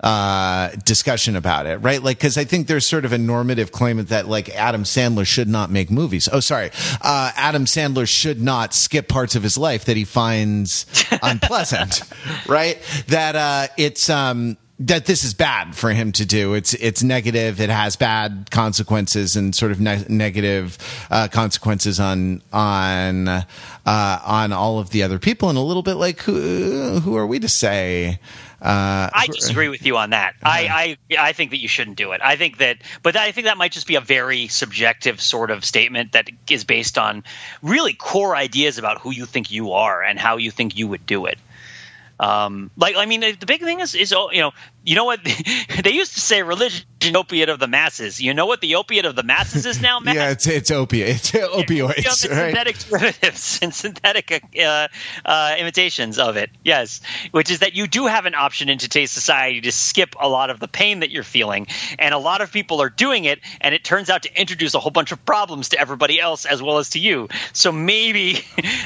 uh, discussion about it, right? Like, because I think there's sort of a normative claim that like Adam Sandler should not make movies. Oh, sorry, uh, Adam Sandler should not skip parts of his life that he finds [LAUGHS] unpleasant, right? That uh, it's um, that this is bad for him to do. It's it's negative. It has bad consequences and sort of ne- negative uh, consequences on on uh, on all of the other people. And a little bit like who who are we to say? Uh, I disagree with you on that. Uh-huh. [LAUGHS] I, I I think that you shouldn't do it. I think that, but I think that might just be a very subjective sort of statement that is based on really core ideas about who you think you are and how you think you would do it. Um, like I mean, the big thing is is oh, you know you know what [LAUGHS] they used to say religion opiate of the masses. You know what the opiate of the masses is now, Matt? yeah, it's it's opiate, it's [LAUGHS] opioids, right? synthetic derivatives [LAUGHS] and synthetic uh, uh, imitations of it. Yes, which is that you do have an option in today's society to skip a lot of the pain that you're feeling, and a lot of people are doing it, and it turns out to introduce a whole bunch of problems to everybody else as well as to you. So maybe,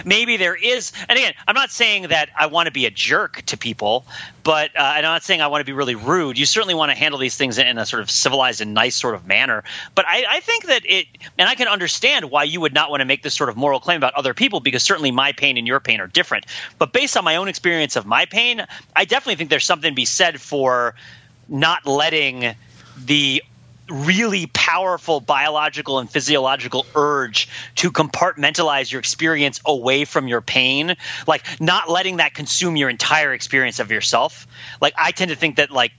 maybe there is, and again, I'm not saying that I want to be a jerk to people, but uh, I'm not saying I want to be really rude. You certainly want to handle these things in a sort of civilized and nice sort of manner. But I, I think that it, and I can understand why you would not want to make this sort of moral claim about other people because certainly my pain and your pain are different. But based on my own experience of my pain, I definitely think there's something to be said for not letting the really powerful biological and physiological urge to compartmentalize your experience away from your pain. Like not letting that consume your entire experience of yourself. Like i tend to think that like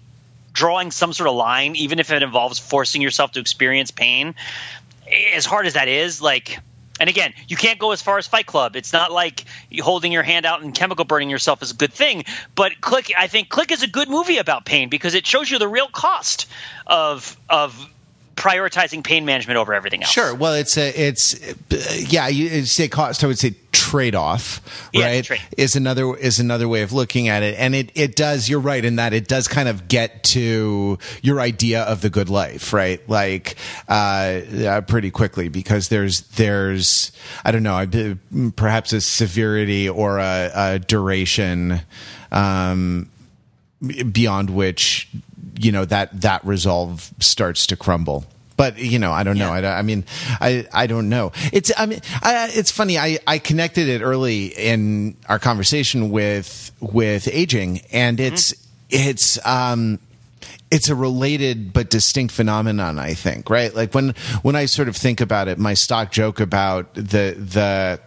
drawing some sort of line even if it involves forcing yourself to experience pain as hard as that is like and again, you can't go as far as Fight Club. It's not like holding your hand out and chemical burning yourself is a good thing. But Click, I think Click is a good movie about pain because it shows you the real cost of of prioritizing pain management over everything else. Sure. Well, it's a, it's, yeah, you say cost, I would say trade off, right? Yeah, trade. Is another, is another way of looking at it. And it, it does, you're right in that it does kind of get to your idea of the good life, right? Like, uh, uh pretty quickly because there's, there's, I don't know, perhaps a severity or a, a duration, um, beyond which you know that that resolve starts to crumble. But you know i don't know. I, I, mean i i don't know. It's i mean I, it's funny. I i connected it early in our conversation with with aging and it's mm-hmm. it's um it's a related but distinct phenomenon i think right? Like when when i sort of think about it my stock joke about the the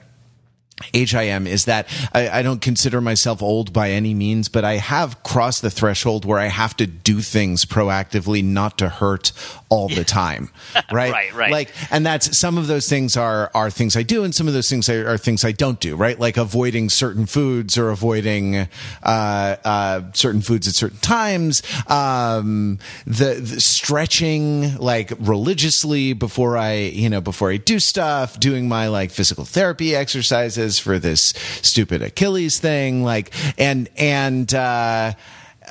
age I am is that I, I, don't consider myself old by any means, but I have crossed the threshold where I have to do things proactively not to hurt all the time. [LAUGHS] Right? right, right. Like, and that's some of those things are, are things I do and some of those things are, are things I don't do, right? Like avoiding certain foods or avoiding, uh, uh, certain foods at certain times. Um, the, the stretching like religiously before I, you know, before I do stuff, doing my like physical therapy exercises for this stupid Achilles thing. Like, and, and, uh,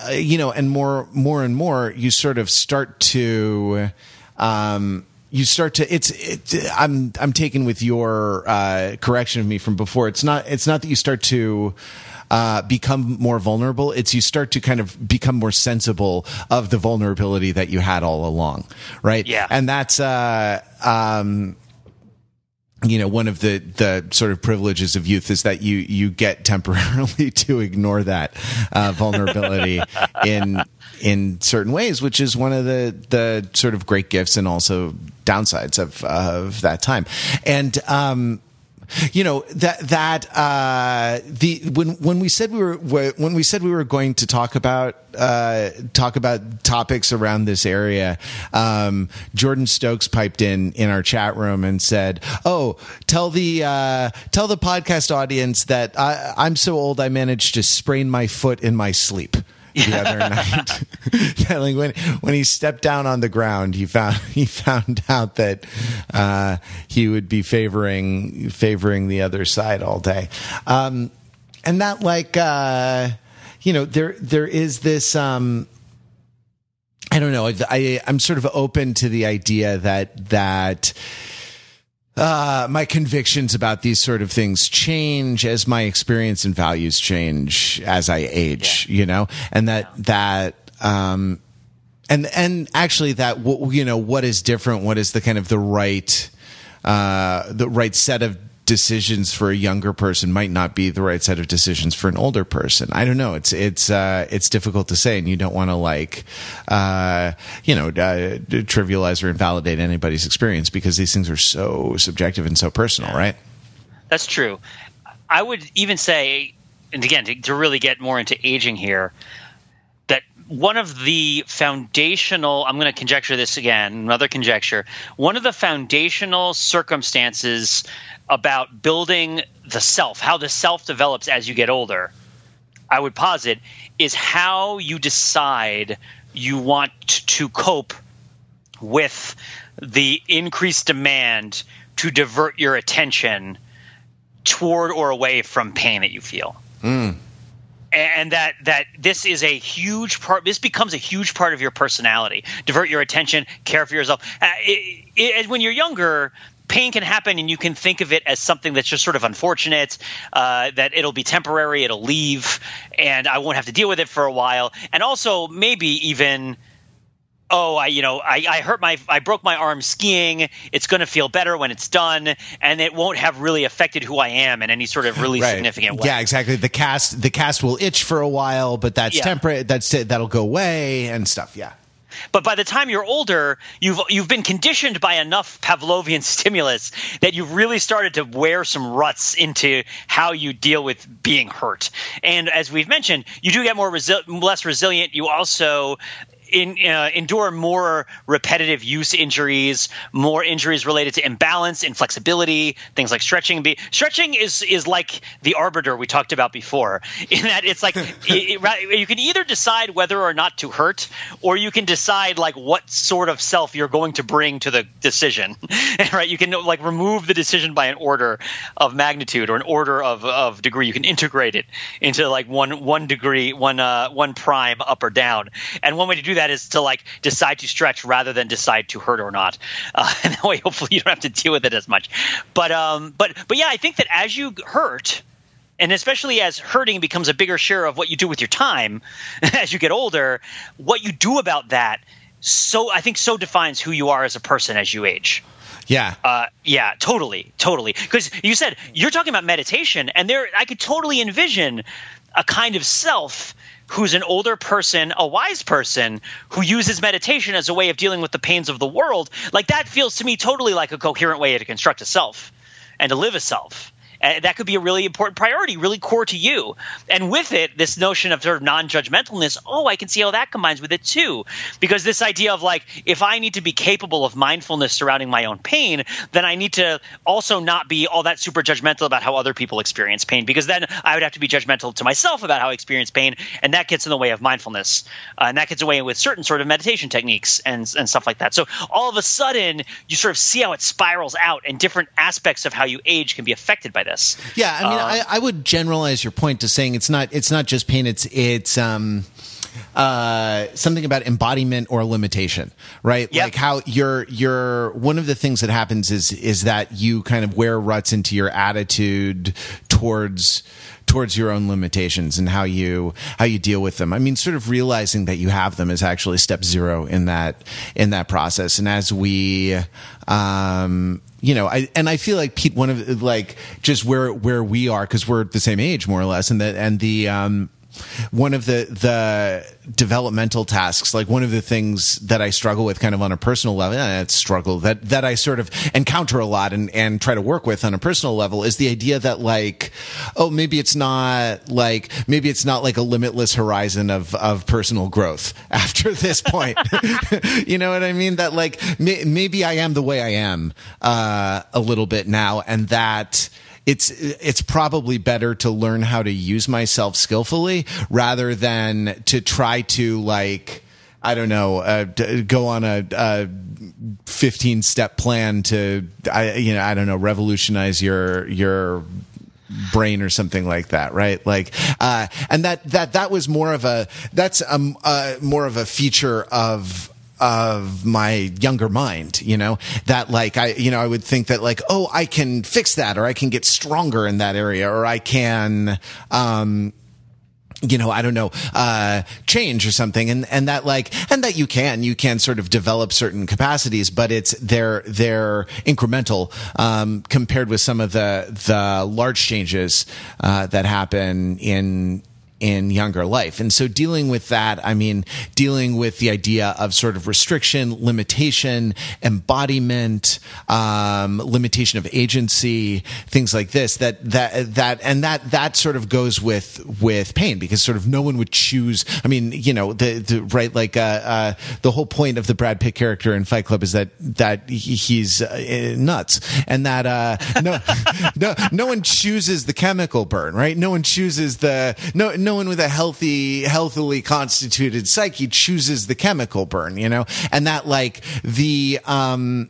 uh, you know, and more, more and more, you sort of start to, um, you start to it's it, i'm i'm taken with your uh, correction of me from before. It's not it's not that you start to uh, become more vulnerable. It's you start to kind of become more sensible of the vulnerability that you had all along right? Yeah. And that's uh um you know one of the the sort of privileges of youth is that you you get temporarily [LAUGHS] to ignore that uh, vulnerability [LAUGHS] in in certain ways which is one of the the sort of great gifts and also downsides of of that time. And um you know that that uh, the when when we said we were when we said we were going to talk about uh, talk about topics around this area, um, Jordan Stokes piped in in our chat room and said, "Oh, tell the uh, tell the podcast audience that I, I'm so old I managed to sprain my foot in my sleep." The other night. [LAUGHS] like when when he stepped down on the ground, he found [LAUGHS] he found out that uh, he would be favoring favoring the other side all day, um, and that like uh, you know there there is this. Um, I don't know. I, I'm sort of open to the idea that that uh, my convictions about these sort of things change as my experience and values change as I age, yeah. you know, and that, yeah. that, um, and, and actually that, you know, what is different? What is the kind of the right, uh, the right set of decisions for a younger person might not be the right set of decisions for an older person. I don't know. It's it's uh, it's difficult to say, and you don't want to like uh, you know uh, trivialize or invalidate anybody's experience because these things are so subjective and so personal, right? That's true. I would even say, and again, to, to really get more into aging here, one of the foundational i'm going to conjecture this again another conjecture one of the foundational circumstances about building the self how the self develops as you get older i would posit is how you decide you want to cope with the increased demand to divert your attention toward or away from pain that you feel Mm. And that that this is a huge part this becomes a huge part of your personality. Divert your attention care for yourself. Uh, it, it, when you're younger pain can happen and you can think of it as something that's just sort of unfortunate uh, that it'll be temporary it'll leave and i won't have to deal with it for a while. And also maybe even oh i you know i, I hurt my i broke my arm skiing it's going to feel better when it's done and it won't have really affected who i am in any sort of really Right. significant way Yeah, exactly. The cast the cast will itch for a while, but that's Yeah. temperate. That's that'll go away and stuff. Yeah. But by the time you're older, you've you've been conditioned by enough Pavlovian [LAUGHS] stimulus that you've really started to wear some ruts into how you deal with being hurt. And as we've mentioned, you do get more resi- less resilient. You also in, uh, endure more repetitive use injuries, more injuries related to imbalance, inflexibility, things like stretching. Stretching is is like the arbiter we talked about before, [LAUGHS] in that it's like [LAUGHS] it, it, you can either decide whether or not to hurt, or you can decide like what sort of self you're going to bring to the decision. [LAUGHS] right? You can like remove the decision by an order of magnitude or an order of, of degree. You can integrate it into like one one degree, one uh, one prime up or down. And one way to do that is to like decide to stretch rather than decide to hurt or not. Uh, [LAUGHS] and that way, hopefully, you don't have to deal with it as much. But um, but but yeah, I think that as you hurt, and especially as hurting becomes a bigger share of what you do with your time [LAUGHS] as you get older, what you do about that so I think so defines who you are as a person as you age. Yeah. Uh, yeah, totally, totally. Because you said you're talking about meditation, and there I could totally envision a kind of self who's an older person, a wise person who uses meditation as a way of dealing with the pains of the world. Like that feels to me totally like a coherent way to construct a self and to live a self. Uh, that could be a really important priority, really core to you. And with it, this notion of sort of non-judgmentalness, oh, I can see how that combines with it too. Because this idea of like, if I need to be capable of mindfulness surrounding my own pain, then I need to also not be all that super judgmental about how other people experience pain. Because then I would have to be judgmental to myself about how I experience pain, and that gets in the way of mindfulness, uh, and that gets away with certain sort of meditation techniques and and stuff like that. So all of a sudden, you sort of see how it spirals out, and different aspects of how you age can be affected by this. Yeah, I mean, Uh, I, I would generalize your point to saying it's not it's not just pain. It's it's um, uh, something about embodiment or limitation, right? Yep. Like how you're you're one of the things that happens is is that you kind of wear ruts into your attitude towards towards your own limitations and how you how you deal with them. I mean, sort of realizing that you have them is actually step zero in that in that process. And as we, um, you know, I and I feel like Pete, one of like just where where we are because we're the same age more or less, and the and the um, one of the the developmental tasks like one of the things that i struggle with kind of on a personal level it's struggle that that i sort of encounter a lot and and try to work with on a personal level is the idea that like oh maybe it's not like maybe it's not like a limitless horizon of of personal growth [LAUGHS] after this point. [LAUGHS] You know what i mean? That like may, maybe i am the way i am uh a little bit now and that it's it's probably better to learn how to use myself skillfully rather than to try to like I don't know uh, go on a, a 15 step plan to I you know I don't know revolutionize your your brain or something like that right? Like uh and that that that was more of a that's uh more of a feature of of my younger mind, you know, that like I, you know, I would think that like, oh, I can fix that or I can get stronger in that area or I can, um, you know, I don't know, uh, change or something. And, and that like, and that you can, you can sort of develop certain capacities, but it's, they're, they're incremental, um, compared with some of the, the large changes, uh, that happen in, in younger life. And so dealing with that, I mean, dealing with the idea of sort of restriction, limitation, embodiment, um, limitation of agency, things like this, that, that, that, and that, that sort of goes with, with pain because sort of no one would choose. I mean, you know, the, the right, like, uh, uh, the whole point of the Brad Pitt character in Fight Club is that, that he's uh, nuts and that, uh, no, [LAUGHS] no, no one chooses the chemical burn, right? No one chooses the, no, no one with a healthy, healthily constituted psyche chooses the chemical burn, you know, and that like the, um,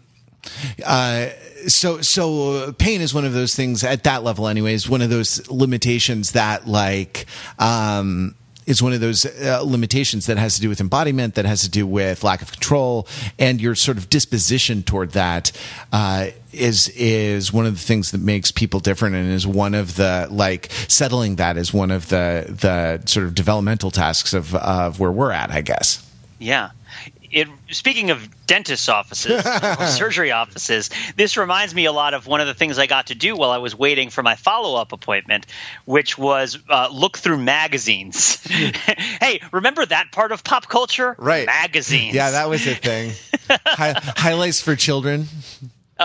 uh, so so pain is one of those things at that level anyways one of those limitations that like um is one of those uh, limitations that has to do with embodiment, that has to do with lack of control, and your sort of disposition toward that uh, is is one of the things that makes people different, and is one of the like settling that is one of the the sort of developmental tasks of of where we're at, I guess. Yeah, it, speaking of dentist offices, [LAUGHS] surgery offices, this reminds me a lot of one of the things I got to do while I was waiting for my follow up appointment, which was uh, look through magazines. [LAUGHS] hey, remember that part of pop culture? Right. Magazines. Yeah, that was a thing. [LAUGHS] Hi- highlights for children.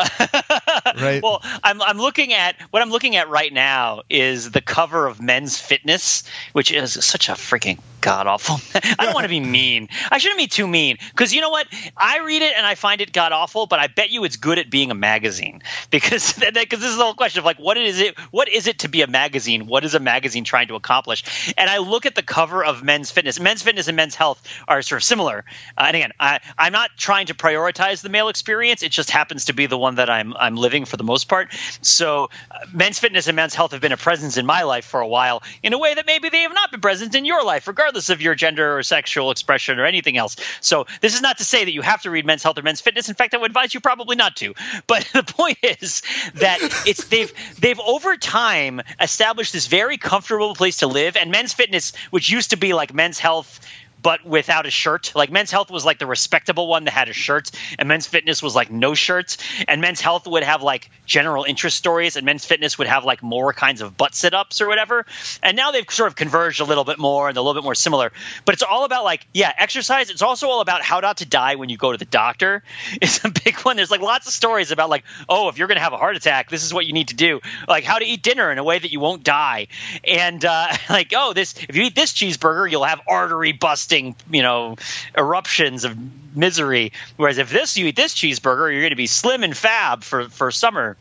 [LAUGHS] right. Well, I'm I'm looking at what I'm looking at right now is the cover of Men's Fitness, which is such a freaking god awful. [LAUGHS] I don't want to be [LAUGHS] mean. I shouldn't be too mean because you know what? I read it and I find it god awful, but I bet you it's good at being a magazine because because this is the whole question of like what is it? What is it to be a magazine? What is a magazine trying to accomplish? And I look at the cover of Men's Fitness. Men's Fitness and Men's Health are sort of similar. Uh, and again, I, I'm not trying to prioritize the male experience. It just happens to be the one that I'm I'm living for the most part. So, uh, Men's Fitness and Men's Health have been a presence in my life for a while in a way that maybe they have not been present in your life, regardless of your gender or sexual expression or anything else. So this is not to say that you have to read Men's Health or Men's Fitness. In fact, I would advise you probably not to. But [LAUGHS] the point is that it's they've they've over time established this very comfortable place to live. And Men's Fitness, which used to be like Men's Health but without a shirt. Like men's health was like the respectable one that had a shirt, and men's fitness was like no shirts. And men's health would have like general interest stories, and men's fitness would have like more kinds of butt sit ups or whatever. And now they've sort of converged a little bit more and a little bit more similar. But it's all about like, yeah, exercise. It's also all about how not to die when you go to the doctor. [LAUGHS] It's a big one. There's like lots of stories about like, oh, if you're going to have a heart attack, this is what you need to do. Like how to eat dinner in a way that you won't die. And uh, [LAUGHS] like, oh, this if you eat this cheeseburger, you'll have artery you know, eruptions of misery. Whereas if this you eat this cheeseburger, you're going to be slim and fab for for summer.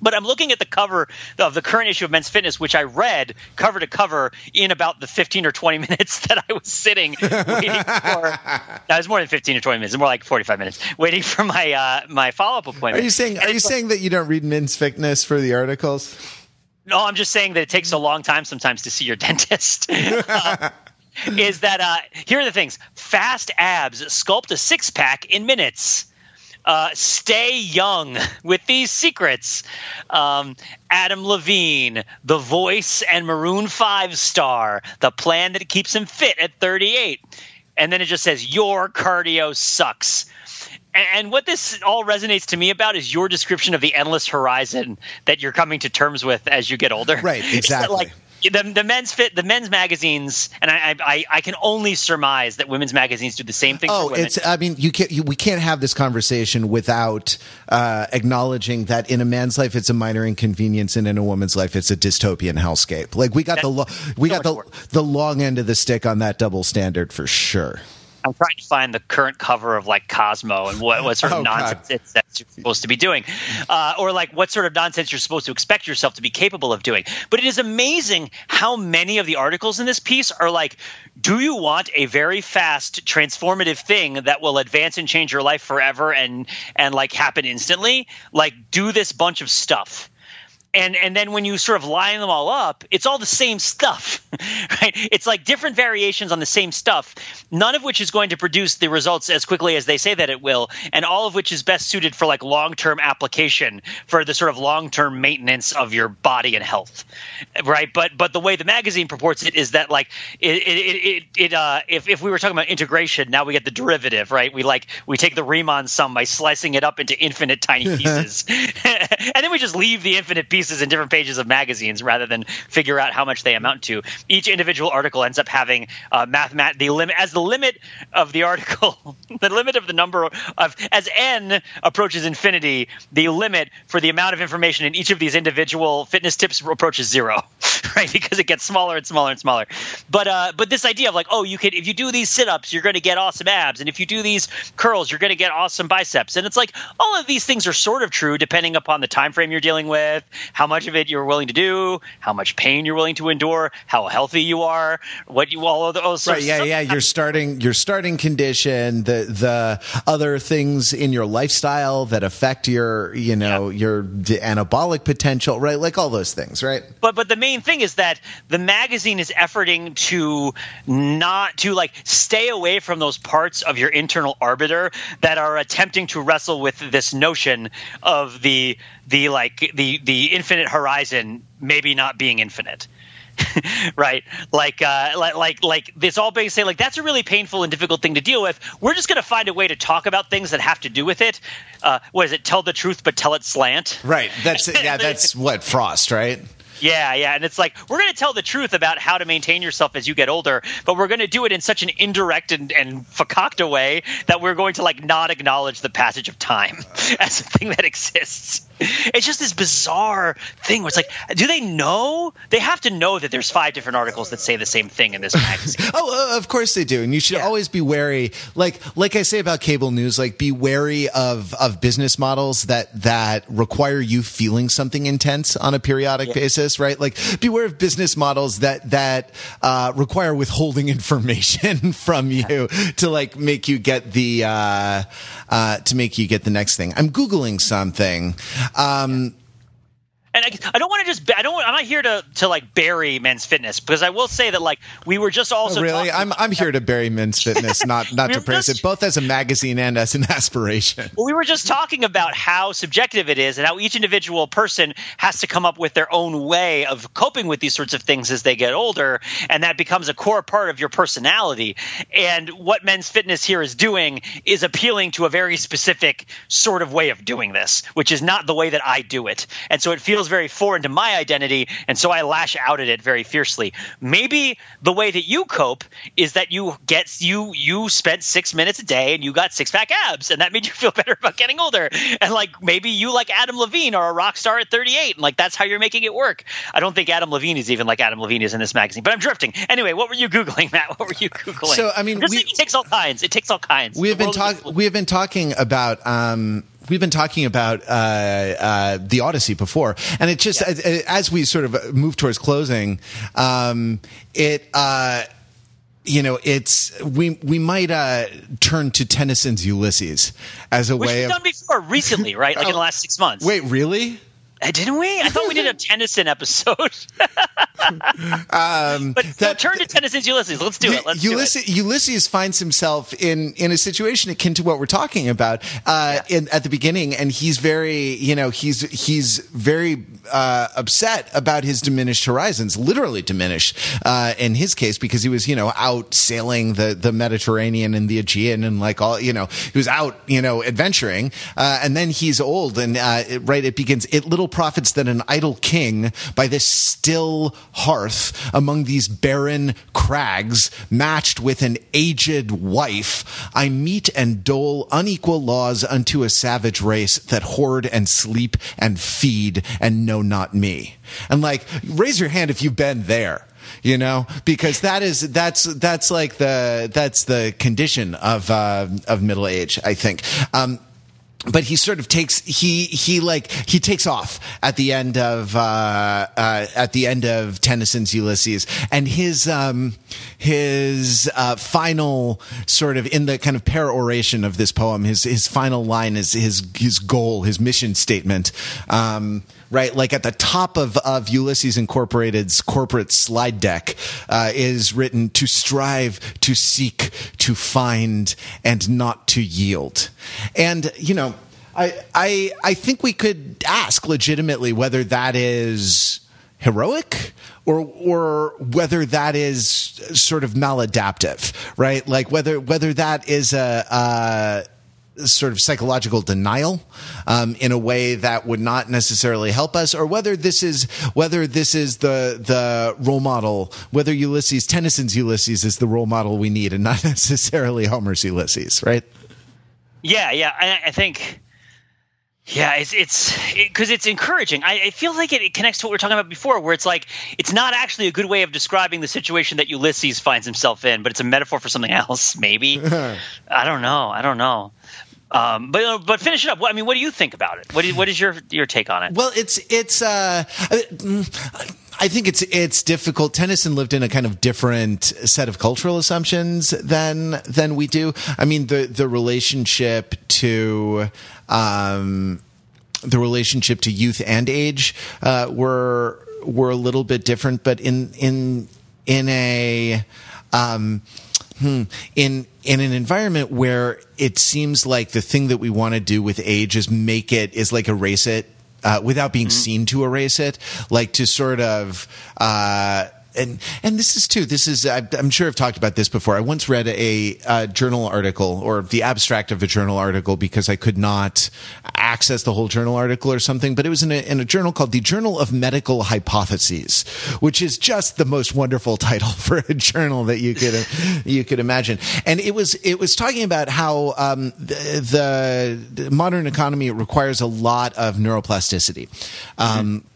But I'm looking at the cover of the current issue of Men's Fitness, which I read cover to cover in about the 15 or 20 [LAUGHS] minutes that I was sitting waiting for. [LAUGHS] That was more than 15 or 20 minutes. more like 45 minutes waiting for my uh, my follow up appointment. Are you saying? Are you saying that you don't read Men's Fitness for the articles? No, I'm just saying that it takes a long time sometimes to see your [LAUGHS] dentist. Uh, [LAUGHS] is that uh, here are the things: fast abs sculpt a six pack in minutes. Uh, stay young [LAUGHS] with these secrets. Um, Adam Levine, The Voice, and Maroon Five star, the plan that keeps him fit at 38. And then it just says your cardio sucks. And what this all resonates to me about is your description of the endless horizon that you're coming to terms with as you get older. Right, [LAUGHS] exactly. like the, the men's fit the men's magazines and I, I I can only surmise that women's magazines do the same thing Oh, it's. I mean, you can't. You, we can't have this conversation without uh, acknowledging that in a man's life it's a minor inconvenience, and in a woman's life it's a dystopian hellscape. Like we got the lo- we so got the the long end of the stick on that double standard for sure. I'm trying to find the current cover of like Cosmo and what, what sort of [LAUGHS] Oh, nonsense that you're supposed to be doing, uh, or like what sort of nonsense you're supposed to expect yourself to be capable of doing. But it is amazing how many of the articles in this piece are like, "Do you want a very fast, transformative thing that will advance and change your life forever and and like happen instantly? Like, do this bunch of stuff." And and then when you sort of line them all up it's all the same stuff [LAUGHS] right? It's like different variations on the same stuff none of which is going to produce the results as quickly as they say that it will and all of which is best suited for like long-term application for the sort of long-term maintenance of your body and health right? But but the way the magazine purports it is that like it it it, it uh if, if we were talking about integration now we get the derivative right? We like we take the riemann sum by slicing it up into infinite tiny [LAUGHS] pieces [LAUGHS] and then we just leave the infinite pieces in different pages of magazines rather than figure out how much they amount to. Each individual article ends up having uh, mathemat the limit as the limit of the article, [LAUGHS] the limit of the number of as n approaches infinity, the limit for the amount of information in each of these individual fitness tips approaches zero, [LAUGHS] right? Because it gets smaller and smaller and smaller. But uh, but this idea of like, oh, you could if you do these sit ups, you're going to get awesome abs, and if you do these curls, you're going to get awesome biceps, and it's like all of these things are sort of true depending upon the time frame you're dealing with, how much of it you're willing to do, how much pain you're willing to endure, how healthy you are, what you all of those. Right, yeah, yeah. Your starting your starting condition, the the other things in your lifestyle that affect your you know yeah. your anabolic potential, right? Like all those things, right? But but the main thing is that the magazine is efforting to not to like stay away from those parts of your internal arbiter that are attempting to wrestle with this notion of the the like the the infinite horizon maybe not being infinite. [LAUGHS] right? Like uh like like like this all being say like that's a really painful and difficult thing to deal with. We're just going to find a way to talk about things that have to do with it. Uh what is it? Tell the truth but tell it slant? Right. That's [LAUGHS] yeah that's what frost right yeah, yeah. And it's like, we're going to tell the truth about how to maintain yourself as you get older, but we're going to do it in such an indirect and, and fakakta way that we're going to like not acknowledge the passage of time [LAUGHS] as a thing that exists. It's just this bizarre thing where it's like, do they know? They have to know that there's five different articles that say the same thing in this magazine. [LAUGHS] oh, uh, of course they do, and you should yeah. always be wary. Like, like I say about cable news, like be wary of of business models that that require you feeling something intense on a periodic yeah. basis, right? Like, beware of business models that that uh, require withholding [LAUGHS] information from you to like make you get the uh, uh, to make you get the next thing. I'm googling something. Um, and I, I don't want to just I don't I'm not here to to like bury men's fitness because I will say that like we were just also oh, really I'm I'm here to bury men's fitness not not to praise just, it both as a magazine and as an [LAUGHS] aspiration. Well, we were just talking about how subjective it is and how each individual person has to come up with their own way of coping with these sorts of things as they get older and that becomes a core part of your personality. And what men's fitness here is doing is appealing to a very specific sort of way of doing this, which is not the way that I do it. And so it feels feels very foreign to my identity, and so I lash out at it very fiercely. Maybe the way that you cope is that you get you you spent six minutes a day and you got six pack abs, and that made you [LAUGHS] feel better about getting older. And like maybe you like Adam Levine or a rock star at 38, and like that's how you're making it work. I don't think Adam Levine is even like Adam Levine is in this magazine, but I'm drifting. Anyway, what were you googling, Matt? What were you googling? So I mean, we, it takes all kinds. It takes all kinds. We have been talking. We have been talking about. Um, we've been talking about uh, uh, the Odyssey before, and it just as, as, we sort of move towards closing, um, it. Uh, you know, it's we we might uh, turn to Tennyson's Ulysses as a Which way we've of done before recently, right? [LAUGHS] Like in the last six months. Wait, really? Uh, didn't we? I thought we did a Tennyson episode. [LAUGHS] um, but that, turn to Tennyson's Ulysses. Let's do it. Let's Ulysses, do it. Ulysses finds himself in in a situation akin to what we're talking about uh, yeah. in, at the beginning, and he's very, you know, he's he's very uh, upset about his diminished horizons, literally diminished uh, in his case because he was, you know, out sailing the the Mediterranean and the Aegean and like all, you know, he was out, you know, adventuring, uh, and then he's old and uh, right, it begins. It little profits than an idle king by this still hearth among these barren crags, matched with an aged wife. I meet and dole unequal laws unto a savage race that hoard and sleep and feed and know not me. And like, raise your hand if you've been there you know because that is that's that's like the that's the condition of uh, of middle age i think um, but he sort of takes he he like he takes off at the end of uh, uh, at the end of Tennyson's Ulysses, and his um, his uh, final sort of in the kind of peroration of this poem, his his final line is his his goal, his mission statement. Um, right? Like at the top of, of Ulysses Incorporated's corporate slide deck uh, is written to strive, to seek, to find, and not to yield. And, you know, I, I, I think we could ask legitimately whether that is heroic or or whether that is sort of maladaptive, right? Like whether whether that is a, a sort of psychological denial um, in a way that would not necessarily help us, or whether this is whether this is the the role model, whether Ulysses Tennyson's Ulysses is the role model we need, and not [LAUGHS] necessarily Homer's Ulysses, right? Yeah, yeah, I, I think yeah, it's it's because it, it's encouraging. I, I feel like it, it, connects to what we are talking about before, where it's like it's not actually a good way of describing the situation that Ulysses finds himself in, but it's a metaphor for something else. Maybe [LAUGHS] I don't know. I don't know. Um, but uh, but finish it up. I mean, what do you think about it? What is, what is your your take on it? Well, it's it's. Uh, I think it's it's difficult. Tennyson lived in a kind of different set of cultural assumptions than than we do. I mean, the the relationship to um, the relationship to youth and age uh, were were a little bit different, but in in in a um, hmm, in in an environment where it seems like the thing that we want to do with age is make it is like erase it uh, without being mm-hmm. seen to erase it, like to sort of. Uh, and and this is too. This is I'm sure I've talked about this before. I once read a, a, journal article or the abstract of a journal article because I could not access the whole journal article or something. But it was in a, in a journal called the Journal of Medical Hypotheses, which is just the most wonderful [LAUGHS] title for a journal that you could you could imagine. And it was it was talking about how um, the, the, modern economy requires a lot of neuroplasticity. Um, mm-hmm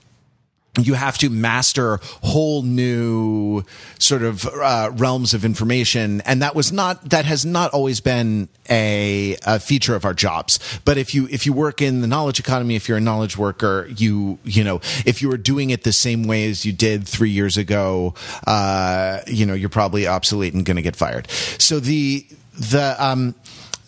you have to master whole new sort of uh, realms of information. And that was not that has not always been a, a, feature of our jobs. But if you if you work in the knowledge economy if you're a knowledge worker you you know if you were doing it the same way as you did three years ago uh, you know you're probably obsolete and going to get fired. So the the um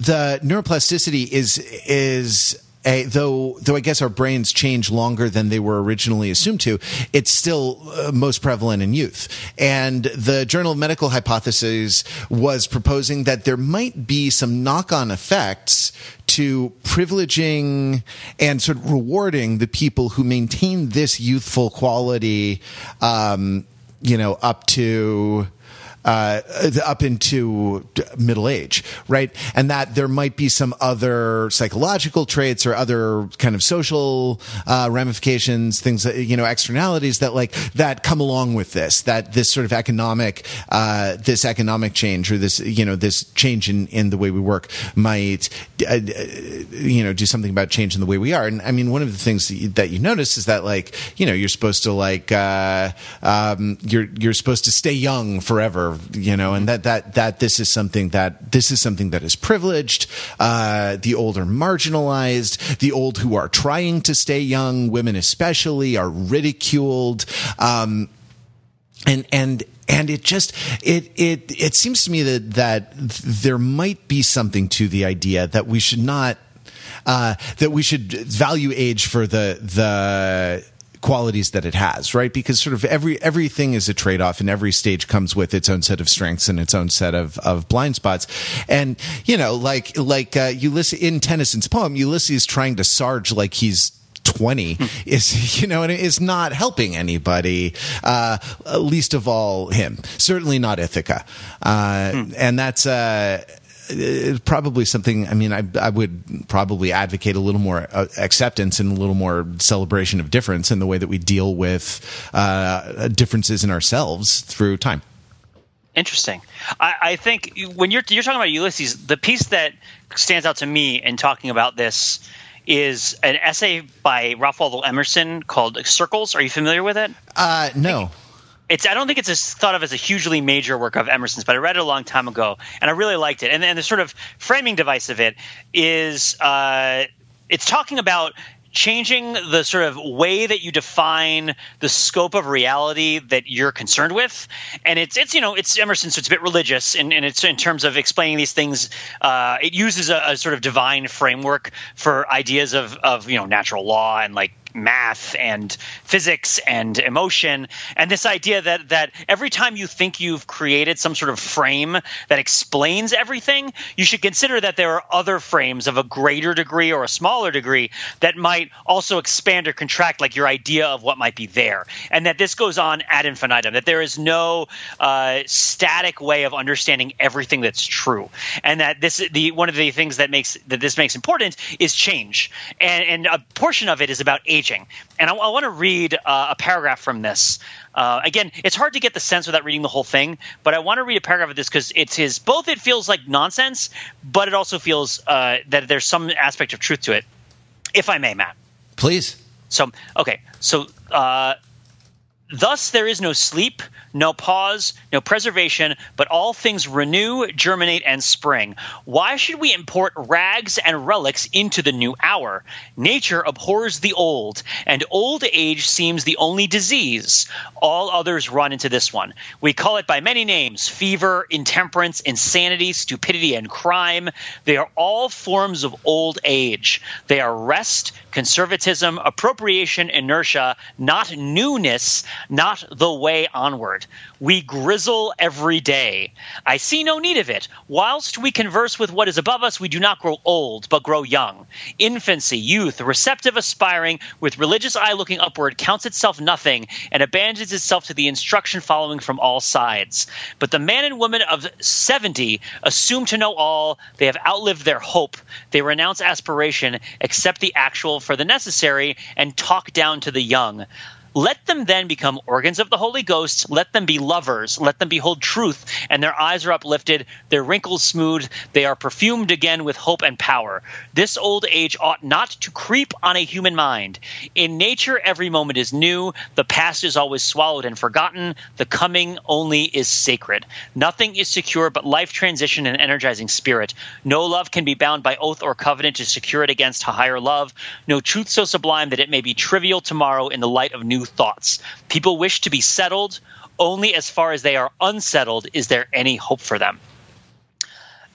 the neuroplasticity is is a, though though I guess our brains change longer than they were originally assumed to, it's still uh, most prevalent in youth. And the Journal of Medical Hypotheses was proposing that there might be some knock-on effects to privileging and sort of rewarding the people who maintain this youthful quality, um, you know, up to uh, up into middle age, right? And that there might be some other psychological traits or other kind of social uh, ramifications, things that, you know, externalities that like that come along with this, that this sort of economic, uh, this economic change or this, you know, this change in, in the way we work might, uh, you know, do something about change in the way we are. And I mean, one of the things that you, that you notice is that like, you know, you're supposed to like, uh, um, you're, you're supposed to stay young forever you know, and that that that this is something that this is something that is privileged. Uh, the old are marginalized. The old who are trying to stay young, women especially, are ridiculed. Um, and and and it just it it it seems to me that that there might be something to the idea that we should not uh, that we should value age for the the qualities that it has, right? Because sort of every everything is a trade off, and every stage comes with its own set of strengths and its own set of of blind spots. And you know, like like uh, Ulysses in Tennyson's poem, Ulysses trying to sarge like he's 20 is you know and is not helping anybody uh, least of all him certainly not ithaca uh, hmm. and that's uh, probably something. I mean, I, I would probably advocate a little more uh, acceptance and a little more celebration of difference in the way that we deal with uh, differences in ourselves through time. Interesting. I, I, think when you're you're talking about Ulysses, the piece that stands out to me in talking about this is an essay by Ralph Waldo Emerson called "Circles." Are you familiar with it? Uh, no it's I don't think it's thought of as a hugely major work of Emerson's, but I read it a long time ago and I really liked it. And the sort of framing device of it is uh, it's talking about changing the sort of way that you define the scope of reality that you're concerned with and it's it's you know it's emerson so it's a bit religious and, and it's in terms of explaining these things uh, it uses a, a, sort of divine framework for ideas of of you know natural law and like math and physics and emotion and this idea that that every time you think you've created some sort of frame that explains everything you should consider that there are other frames of a greater degree or a smaller degree that might also expand or contract like your idea of what might be there and that this goes on ad infinitum that there is no uh, static way of understanding everything that's true and that this the one of the things that makes that this makes important is change and and a portion of it is about aging. And I, I want to read uh, a paragraph from this. Uh, again, it's hard to get the sense without reading the whole thing, but I want to read a paragraph of this because it's his. Both it feels like nonsense, but it also feels uh, that there's some aspect of truth to it. If I may, Matt. Please. So okay, so uh, thus there is no sleep, no pause, no preservation, but all things renew, germinate, and spring. Why should we import rags and relics into the new hour? Nature abhors the old, and old age seems the only disease. All others run into this one. We call it by many names fever, intemperance, insanity, stupidity, and crime. They are all forms of old age. They are rest, conservatism, appropriation, inertia, not newness, not the way onward. We grizzle every day. I see no need of it. Whilst we converse with what is above us, we do not grow old, but grow young. Infancy, youth, receptive, aspiring, with religious eye looking upward, counts itself nothing and abandons itself to the instruction following from all sides. But the man and woman of 70 assume to know all. They have outlived their hope. They renounce aspiration, accept the actual for the necessary, and talk down to the young. Let them then become organs of the Holy Ghost. Let them be lovers. Let them behold truth, and their eyes are uplifted, their wrinkles smooth. They are perfumed again with hope and power. This old age ought not to creep on a human mind. In nature, every moment is new. The past is always swallowed and forgotten. The coming only is sacred. Nothing is secure but life transition and energizing spirit. No love can be bound by oath or covenant to secure it against a higher love. No truth so sublime that it may be trivial tomorrow in the light of new thoughts. People wish to be settled. Only as far as they are unsettled is there any hope for them.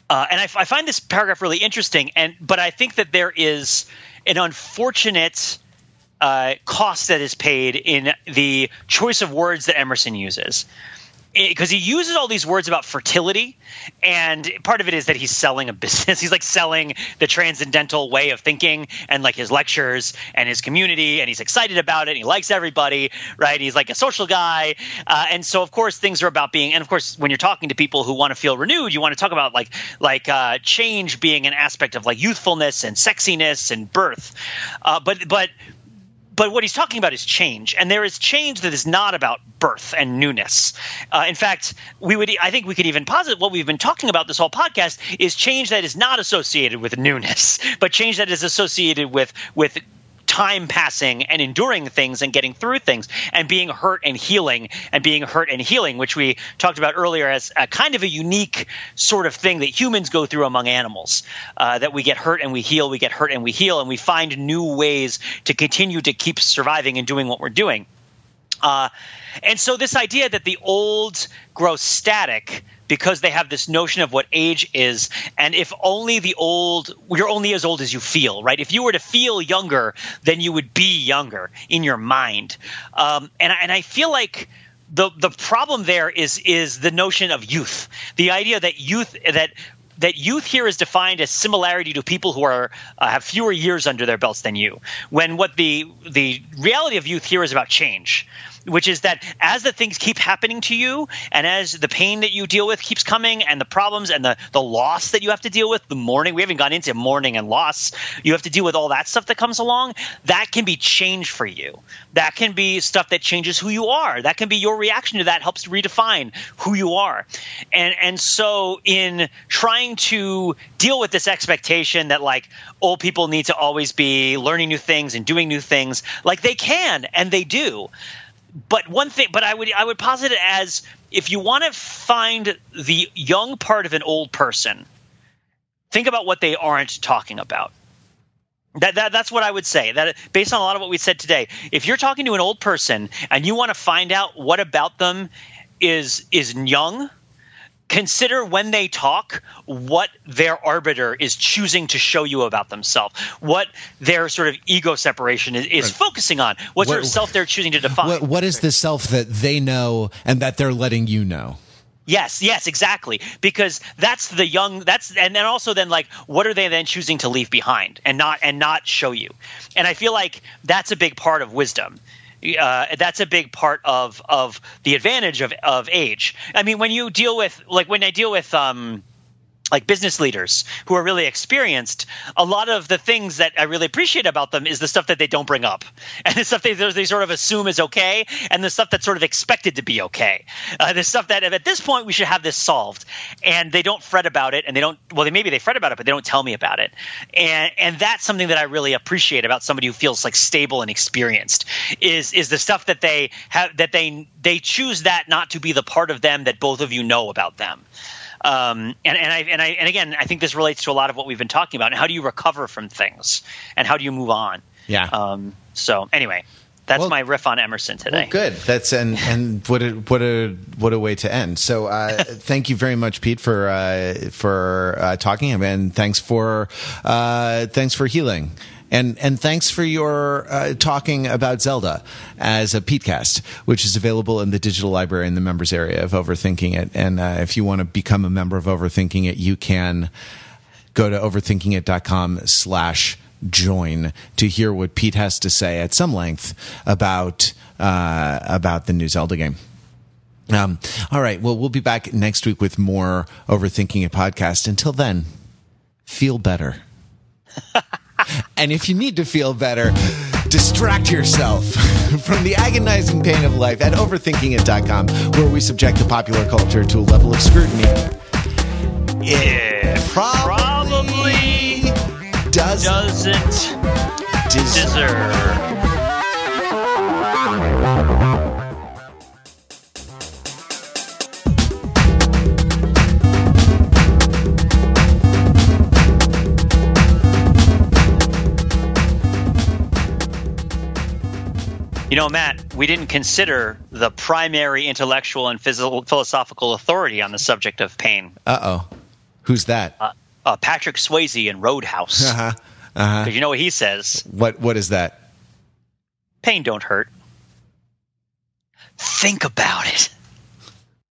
Uh, and I, I, find this paragraph really interesting, and but I think that there is an unfortunate uh, cost that is paid in the choice of words that Emerson uses because he uses all these words about fertility and part of it is that he's selling a business. [LAUGHS] He's like selling the transcendental way of thinking and like his lectures and his community and he's excited about it and he likes everybody right? He's like a social guy. Uh, and so of course things are about being and of course when you're talking to people who want to feel renewed you want to talk about like like uh, change being an aspect of like youthfulness and sexiness and birth. Uh, but but but what he's talking about is change, and there is change that is not about birth and newness. Uh, in fact, we would I think we could even posit what we've been talking about this whole podcast is change that is not associated with newness, [LAUGHS] but change that is associated with with time passing and enduring things and getting through things and being hurt and healing and being hurt and healing, which we talked about earlier as a kind of a unique sort of thing that humans go through among animals. Uh, that we get hurt and we heal, we get hurt and we heal, and we find new ways to continue to keep surviving and doing what we're doing. Uh, and so, this idea that the old grows static because they have this notion of what age is. And if only the old, you're only as old as you feel, right? If you were to feel younger, then you would be younger in your mind. Um, and, and I feel like the the problem there is is the notion of youth, the idea that youth that that youth here is defined as similarity to people who are uh, have fewer years under their belts than you. When what the the reality of youth here is about change which is that as the things keep happening to you and as the pain that you deal with keeps coming and the problems and the, the loss that you have to deal with, the mourning, we haven't gone into mourning and loss, you have to deal with all that stuff that comes along, that can be change for you. That can be stuff that changes who you are. That can be your reaction to that helps redefine who you are. And and so in trying to deal with this expectation that like old people need to always be learning new things and doing new things, like they can and they do but one thing, but I would I would posit it as if you want to find the young part of an old person, think about what they aren't talking about. That, that that's what I would say. That based on a lot of what we said today, if you're talking to an old person and you want to find out what about them is is young, consider when they talk what their arbiter is choosing to show you about themselves, what their sort of ego separation is, is right. focusing on, what, what, sort of self they're choosing to define. what, what is the self that they know and that they're letting you know? Yes, yes, exactly. Because that's the young that's and then also then like what are they then choosing to leave behind and not and not show you. And I feel like that's a big part of wisdom. Uh, that's a big part of of the advantage of of age. I mean, when you deal with like when I deal with um like business leaders who are really experienced, a lot of the things that I really appreciate about them is the stuff that they don't bring up, [LAUGHS] and the stuff they, they sort of assume is okay, and the stuff that's sort of expected to be okay. Uh, the stuff that at this point we should have this solved, and they don't fret about it, and they don't. Well, they, maybe they fret about it, but they don't tell me about it, and and that's something that I really appreciate about somebody who feels like stable and experienced. Is is the stuff that they have that they they choose that not to be the part of them that both of you know about them. Um, and, and I and I and again, I think this relates to a lot of what we've been talking about. And how do you recover from things, and how do you move on? Yeah. Um, so anyway, that's well, my riff on Emerson today. Well, good. That's and and what a what a what a way to end. So uh, [LAUGHS] thank you very much, Pete, for uh, for uh, talking, and thanks for uh, thanks for healing. And and thanks for your uh, talking about Zelda as a Petecast, which is available in the digital library in the members area of Overthinking It. And uh, if you want to become a member of Overthinking It, you can go to overthinkingit.com slash join to hear what Pete has to say at some length about uh, about the new Zelda game. Um, all right. Well, we'll be back next week with more Overthinking It podcast. Until then, feel better. [LAUGHS] and if you need to feel better, distract yourself [LAUGHS] from the agonizing pain of life at overthinkingit.com, where we subject the popular culture to a level of scrutiny. It probably, probably doesn't, doesn't deserve. You know, Matt, we didn't consider the primary intellectual and philosophical authority on the subject of pain. Uh oh. Who's that? Uh, uh, Patrick Swayze in Roadhouse. Uh-huh. Uh-huh. you know what he says? What What is that? Pain don't hurt. Think about it.